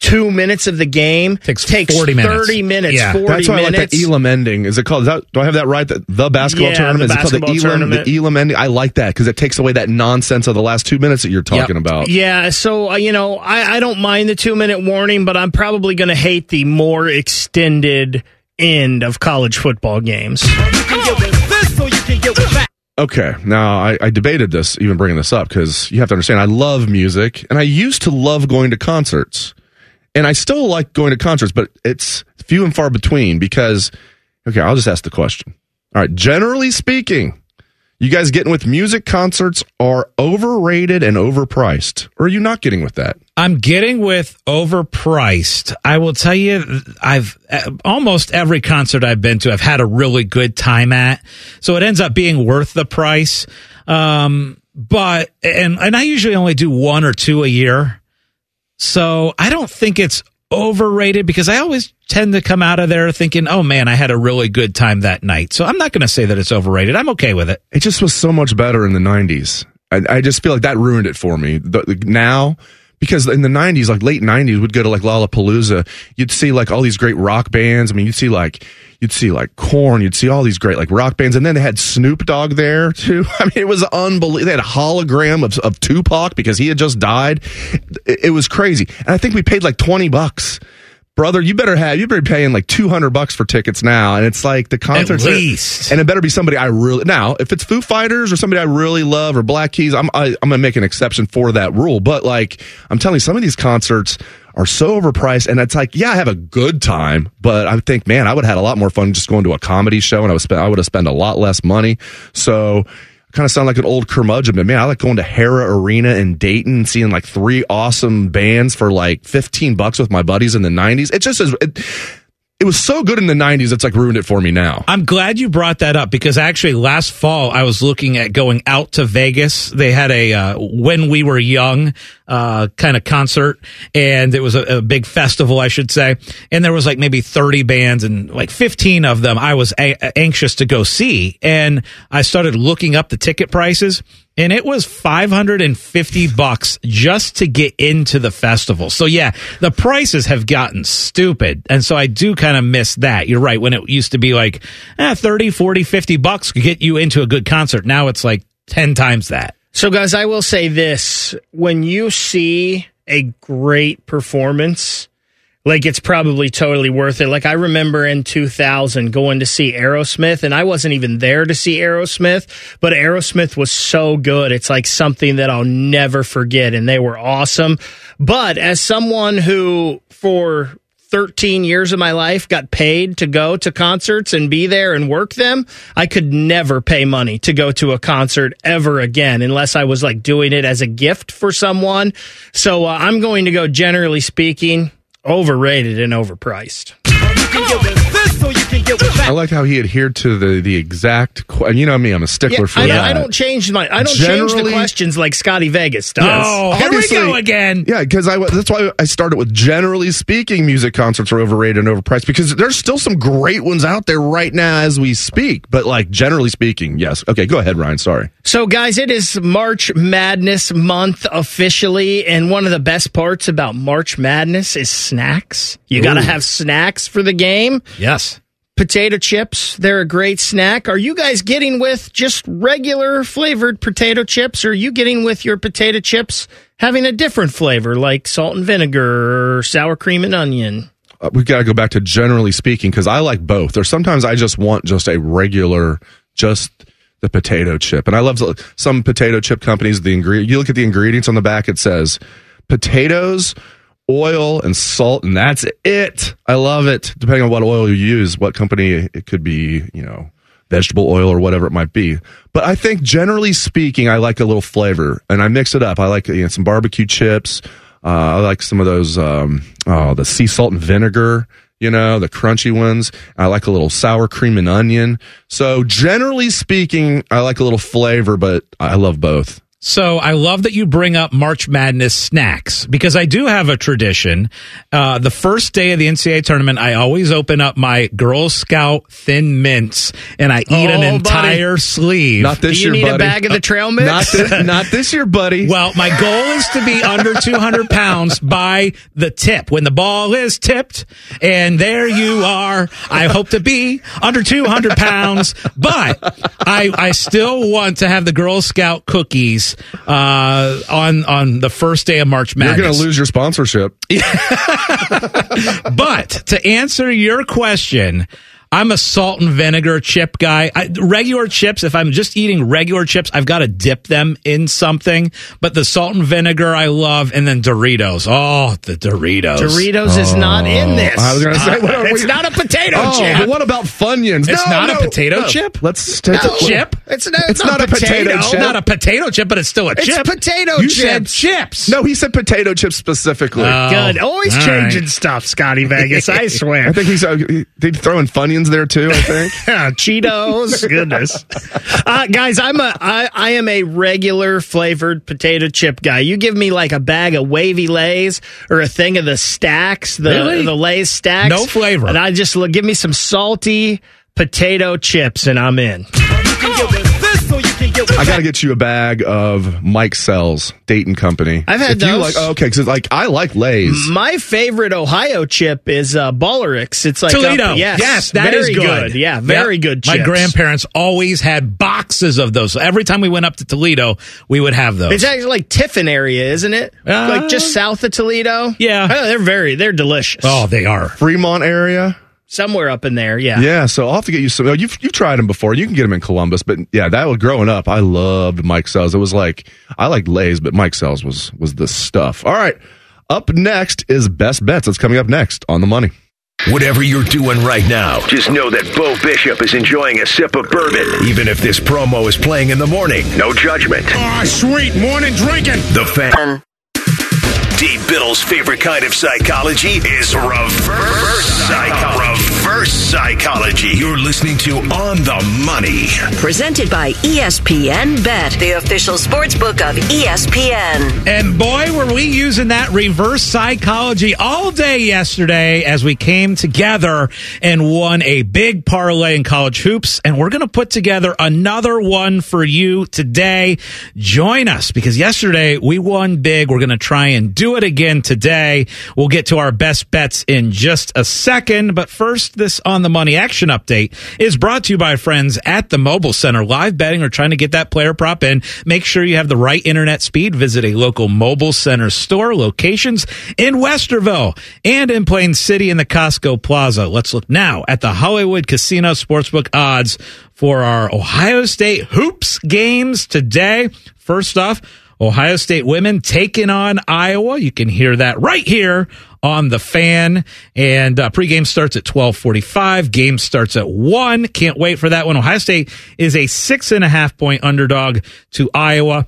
two minutes of the game takes, 40 minutes. 30 minutes, Yeah. 40 That's why I like minutes. that Elam ending. Is it called? Is that, do I have that right? The, the basketball Yeah, tournament. the is it called the Elam? tournament. The Elam ending. I like that because it takes away that nonsense of the last two minutes that you're talking about. Yeah, so uh, you know, I, I don't mind the two minute warning, but I'm probably going to hate the more extended end of college football games. Okay, now I, I debated this, even bringing this up, because you have to understand, I love music, and I used to love going to concerts, and I still like going to concerts, but it's few and far between. Because, okay, I'll just ask the question. All right, generally speaking, you guys getting with music concerts are overrated and overpriced, or are you not getting with that? I'm getting with overpriced. I will tell you, I've uh, almost every concert I've been to, I've had a really good time at. So it ends up being worth the price. Um, but, and, and I usually only do one or two a year. So I don't think it's overrated because I always tend to come out of there thinking, oh man, I had a really good time that night. So I'm not going to say that it's overrated. I'm okay with it. It just was so much better in the 90s. I, I just feel like that ruined it for me. The, the- now, because in the 90s, like late 90s, we'd go to like Lollapalooza. You'd see like all these great rock bands. I mean, you'd see like, you'd see like Korn You'd see all these great like rock bands. And then they had Snoop Dogg there (laughs) too. I mean, it was unbelievable. They had a hologram of, of Tupac because he had just died. It, it was crazy. And I think we paid like 20 bucks. Brother, you better have you better be paying like two hundred bucks for tickets now, and it's like the concerts are- least. and it better be somebody I really now. If it's Foo Fighters or somebody I really love or Black Keys, I'm I, I'm gonna make an exception for that rule. But like I'm telling you, some of these concerts are so overpriced, and it's like, yeah, I have a good time, but I think, man, I would have had a lot more fun just going to a comedy show, and I was spend I would have spent a lot less money. So. Kind of sound like an old curmudgeon, but man, I like going to Hara Arena in Dayton, and seeing like three awesome bands for like fifteen bucks with my buddies in the '90s. It just is. It, it was so good in the '90s. It's like ruined it for me now. I'm glad you brought that up because actually last fall I was looking at going out to Vegas. They had a uh, when we were young uh, kind of concert, and it was a, a big festival, I should say. And there was like maybe 30 bands, and like 15 of them I was a- anxious to go see. And I started looking up the ticket prices. And it was 550 bucks just to get into the festival. So yeah, the prices have gotten stupid. And so I do kind of miss that. You're right. When it used to be like eh, 30, 40, 50 bucks could get you into a good concert. Now it's like 10 times that. So, guys, I will say this: when you see a great performance, like it's probably totally worth it. Like I remember in 2000 going to see Aerosmith, and I wasn't even there to see Aerosmith, but Aerosmith was so good. It's like something that I'll never forget, and they were awesome. But as someone who, for 13 years of my life got paid to go to concerts and be there and work them, I could never pay money to go to a concert ever again unless I was like doing it as a gift for someone. So uh, I'm going to go, generally speaking, overrated and overpriced. I like how he adhered to the the exact. qu- You know me, I'm a stickler Yeah, for I, that. I don't change my I don't change the questions like Scotty Vegas does. No, oh, here we go again. Yeah, because I that's why I started with generally speaking, music concerts are overrated and overpriced because there's still some great ones out there right now as we speak. But like generally speaking, yes. Okay, go ahead, Ryan. Sorry. So, guys, it is March Madness month officially, and one of the best parts about March Madness is snacks. You got to have snacks for the game. Yes. Potato chips, they're a great snack. Are you guys getting with just regular flavored potato chips, or are you getting with your potato chips having a different flavor like salt and vinegar or sour cream and onion? Uh, we've got to go back to generally speaking because I like both. Or sometimes I just want just a regular, just the potato chip. And I love some potato chip companies. The ingredient you look at the ingredients on the back, it says potatoes, oil, and salt, and that's it. I love it. Depending on what oil you use, what company it could be, you know. Vegetable oil or whatever it might be, but I think generally speaking, I like a little flavor, and I mix it up. I like you know, some barbecue chips. Uh, I like some of those, um, oh, the sea salt and vinegar you know, the crunchy ones. I like a little sour cream and onion. So generally speaking, I like a little flavor, but I love both. So I love that you bring up March Madness snacks because I do have a tradition. Uh, the first day of the NCAA tournament, I always open up my Girl Scout Thin Mints and I eat an Oh, buddy. entire sleeve. Not this Do you year, need a buddy. bag of the trail mix? Not this, not this year, buddy. (laughs) Well, my goal is to be under (laughs) 200 pounds by the tip. When the ball is tipped, and there you are. I hope to be under 200 pounds, but I, I still want to have the Girl Scout cookies uh, on on the first day of March You're going to lose your sponsorship. (laughs) but to answer your question, I'm a salt and vinegar chip guy. I, regular chips, if I'm just eating regular chips, I've got to dip them in something. But the salt and vinegar I love, and then Doritos. Oh, the Doritos. Doritos is not in this. I was going to say, what are it's we- not a potato Oh, chip. but what about Funyuns? It's No, not a potato no. chip? Let's take It's a chip. It's not, It's not a potato It's chip. not a potato chip, but it's still a It's chip. potato you chips. said chips. No, he said potato chips specifically. Oh, Good. Always changing right. stuff, Scotty Vegas. I (laughs) swear. I think he's uh, they throw in Funyuns there too. I think. (laughs) Cheetos, (laughs) goodness, uh, guys. I'm a I, I am a regular flavored potato chip guy. You give me like a bag of wavy Lay's or a thing of the stacks, the Really? the Lay's Stax, No flavor. and I just give me some salty potato chips, and I'm in. I got to get you a bag of Mikesell's Dayton Company. I've had if You those. like, oh, okay, because like I like Lay's. My favorite Ohio chip is uh, Ballreich's. It's like Toledo. up- yes, yes, that is very good. Yeah, very Yep. good. My grandparents always had boxes of those. So every time we went up to Toledo, we would have those. It's actually like Tiffin area, isn't it? Uh, like just south of Toledo. Yeah. Oh, they're very they're delicious. oh, they are. Fremont area. Somewhere up in there. Yeah. Yeah, so I'll have to get you some. oh, You've you've tried them before. You can get them in Columbus, but yeah, that was growing up. I loved Mikesell's. It was like I liked Lay's, but Mikesell's was was the stuff. All right, up next is best bets. That's coming up next on the money. Whatever you're doing right now, just know that Bo Bishop is enjoying a sip of bourbon, even if this promo is playing in the morning. No judgment. Ah, sweet morning drinking. The fan. Dave Biddle's favorite kind of psychology is reverse psychology. Reverse psychology. You're listening to On the Money. Presented by ESPN Bet, the official sports book of ESPN. And boy, were we using that reverse psychology all day yesterday as we came together and won a big parlay in college hoops. And we're going to put together another one for you today. Join us because yesterday we won big. We're going to try and do it again today. We'll get to our best bets in just a second. But first, this on the money action update is brought to you by friends at the Mobile Center. Live betting or trying to get that player prop in. Make sure you have the right internet speed. Visit a local Mobile Center store locations in Westerville and in Plain City in the Costco Plaza. Let's look now at the Hollywood Casino Sportsbook odds for our Ohio State hoops games today. First off, Ohio State women taking on Iowa. You can hear that right here on the fan. And uh, pregame starts at twelve forty-five. Game starts at one. Can't wait for that one. Ohio State is a six and a half point underdog to Iowa.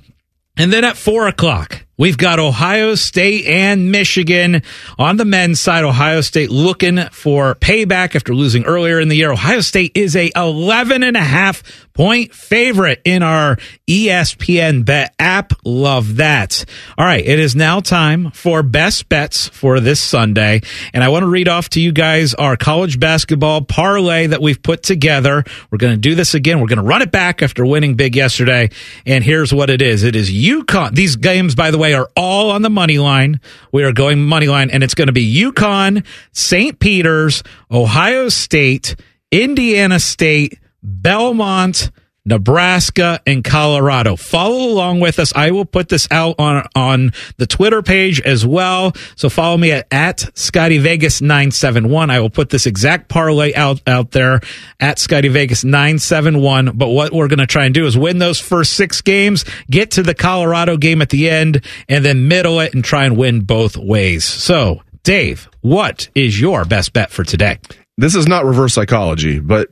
And then at four o'clock, we've got Ohio State and Michigan on the men's side. Ohio State looking for payback after losing earlier in the year. Ohio State is a 11 and a half point favorite in our ESPN bet app. Love that. All right. It is now time for best bets for this Sunday. And I want to read off to you guys our college basketball parlay that we've put together. We're going to do this again. We're going to run it back after winning big yesterday. And here's what it is. It is UConn. These games, by the way, are all on the money line. We are going money line and it's going to be UConn, St. Peter's, Ohio State, Indiana State, Belmont, Nebraska and Colorado. Follow along with us. I will put this out on on the Twitter page as well. So follow me at, at Scotty Vegas 971. I will put this exact parlay out out there at Scotty Vegas 971. But what we're going to try and do is win those first six games, get to the Colorado game at the end, and then middle it and try and win both ways. So, Dave, what is your best bet for today? This is not reverse psychology, but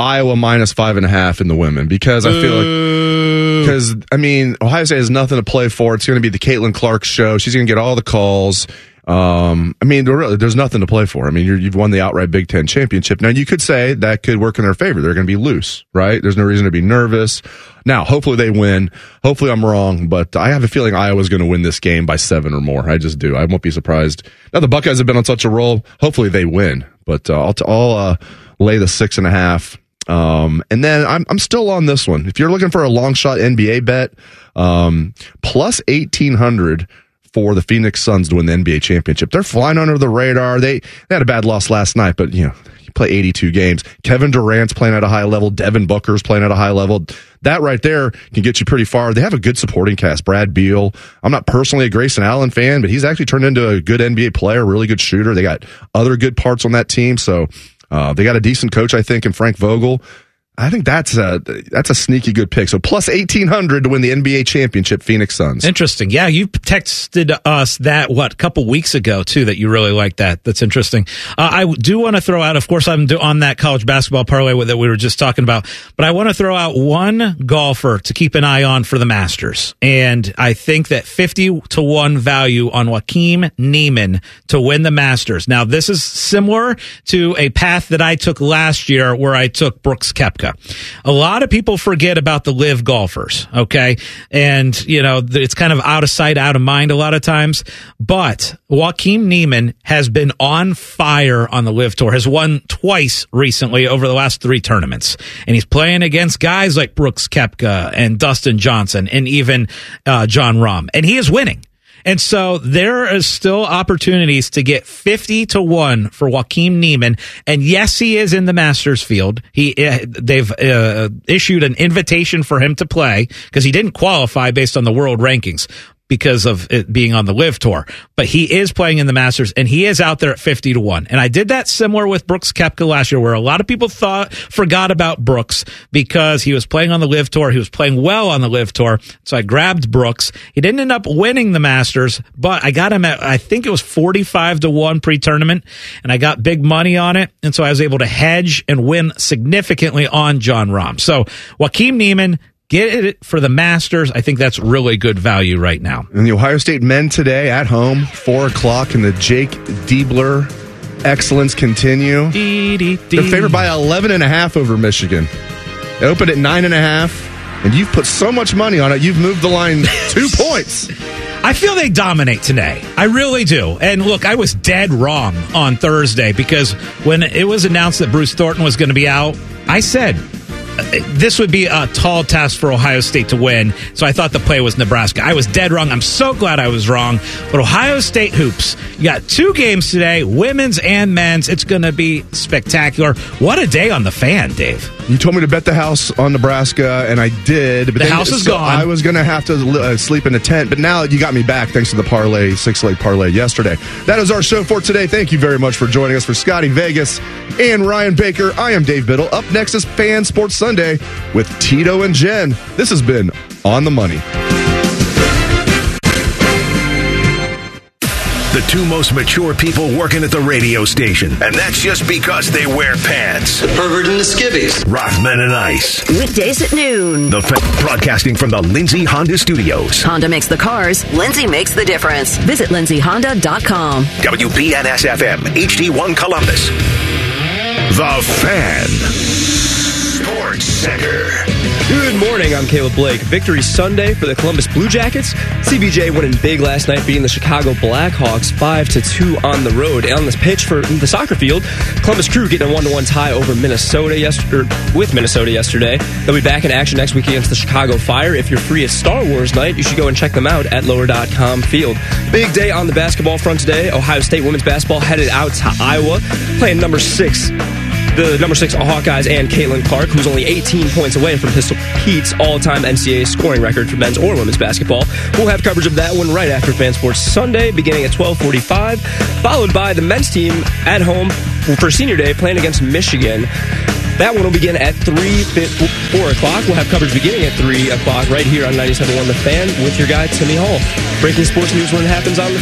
Iowa minus five and a half in the women because I feel like because I mean Ohio State has nothing to play for. It's going to be the Caitlin Clark show. She's going to get all the calls, Um, I mean, really, there's nothing to play for. I mean, you're, you've won the outright Big Ten championship. Now, you could say that could work in their favor. They're going to be loose, right? There's no reason to be nervous. Now, hopefully they win. Hopefully I'm wrong, but I have a feeling Iowa's going to win this game by seven or more. I just do. I won't be surprised. Now, the Buckeyes have been on such a roll. Hopefully they win, but uh, I'll, t- I'll uh, lay the six and a half. Um, and then I'm, I'm still on this one. If you're looking for a long shot NBA bet, um, plus 1800 for the Phoenix Suns to win the NBA championship. They're flying under the radar. They, they had a bad loss last night, but you know, you play 82 games. Kevin Durant's playing at a high level. Devin Booker's playing at a high level. That right there can get you pretty far. They have a good supporting cast. Brad Beal. I'm not personally a Grayson Allen fan, but he's actually turned into a good NBA player, really good shooter. They got other good parts on that team. So, uh, they got a decent coach, I think, in Frank Vogel. I think that's a that's a sneaky good pick. So plus eighteen hundred to win the NBA championship, Phoenix Suns. Interesting. Yeah, you texted us that what a couple weeks ago too that you really like that. That's interesting. Uh, I do want to throw out. Of course, I'm on that college basketball parlay that we were just talking about, but I want to throw out one golfer to keep an eye on for the Masters, and I think that fifty to one value on Joaquin Niemann to win the Masters. Now, this is similar to a path that I took last year, where I took Brooks Koepka. A lot of people forget about the LIV golfers, okay? And, you know, it's kind of out of sight, out of mind a lot of times. But Joaquin Niemann has been on fire on the LIV tour, has won twice recently over the last three tournaments. And he's playing against guys like Brooks Koepka and Dustin Johnson and even uh, Jon Rahm. And he is winning. And so there is still opportunities to get 50 to 1 for Joaquin Niemann. And yes, he is in the Masters field. He, uh, they've uh, issued an invitation for him to play because he didn't qualify based on the world rankings because of it being on the LIV tour. But he is playing in the Masters and he is out there at 50 to 1. And I did that similar with Brooks Koepka last year where a lot of people thought forgot about Brooks because he was playing on the LIV tour. He was playing well on the live tour. So I grabbed Brooks. He didn't end up winning the Masters, but I got him at I think it was 45 to 1 pre-tournament and I got big money on it. And so I was able to hedge and win significantly on Jon Rahm. So Joaquin Niemann Get it for the Masters. I think that's really good value right now. And the Ohio State men today at home, four o'clock, and the Jake Diebler excellence continue. They're favored by 11 and a half over Michigan. They opened at nine and a half, and you've put so much money on it. You've moved the line (laughs) two points. I feel they dominate today. I really do. And look, I was dead wrong on Thursday because when it was announced that Bruce Thornton was going to be out, I said this would be a tall task for Ohio State to win. So I thought the play was Nebraska. I was dead wrong. I'm so glad I was wrong. But Ohio State hoops, you got two games today, women's and men's. It's going to be spectacular. What a day on the fan, Dave. You told me to bet the house on Nebraska, and I did. But The house is so gone. I was going to have to uh, sleep in a tent, but now you got me back thanks to the parlay, six leg parlay yesterday. That is our show for today. Thank you very much for joining us for Scotty Vegas and Ryan Baker. I am Dave Biddle. Up next is Fan Sports Sunday with Tito and Jen. This has been On the Money. The two most mature people working at the radio station. And that's just because they wear pants. The pervert and the skivvies. Rothman and Ice. Weekdays at noon. The fa- broadcasting from the Lindsay Honda Studios. Honda makes the cars, Lindsay makes the difference. Visit lindsayhonda.com. WBNS FM, HD1 Columbus. The Fan. Center. Good morning. I'm Caleb Blake. Victory Sunday for the Columbus Blue Jackets. CBJ winning big last night, beating the Chicago Blackhawks five to two on the road. And on this pitch for the soccer field, Columbus Crew getting a one to one tie over Minnesota yesterday, er, with Minnesota yesterday. They'll be back in action next week against the Chicago Fire. If you're free at Star Wars night, you should go and check them out at lower.com field. Big day on the basketball front today. Ohio State women's basketball headed out to Iowa, playing number six the number six Hawkeyes and Caitlin Clark, who's only 18 points away from Pistol Pete's all-time NCAA scoring record for men's or women's basketball. We'll have coverage of that one right after Fan Sports Sunday, beginning at 12:45, followed by the men's team at home for Senior Day, playing against Michigan. That one will begin at 3, 4 o'clock. We'll have coverage beginning at 3 o'clock right here on 97.1 The Fan with your guy, Timmy Hall. Breaking sports news when it happens on the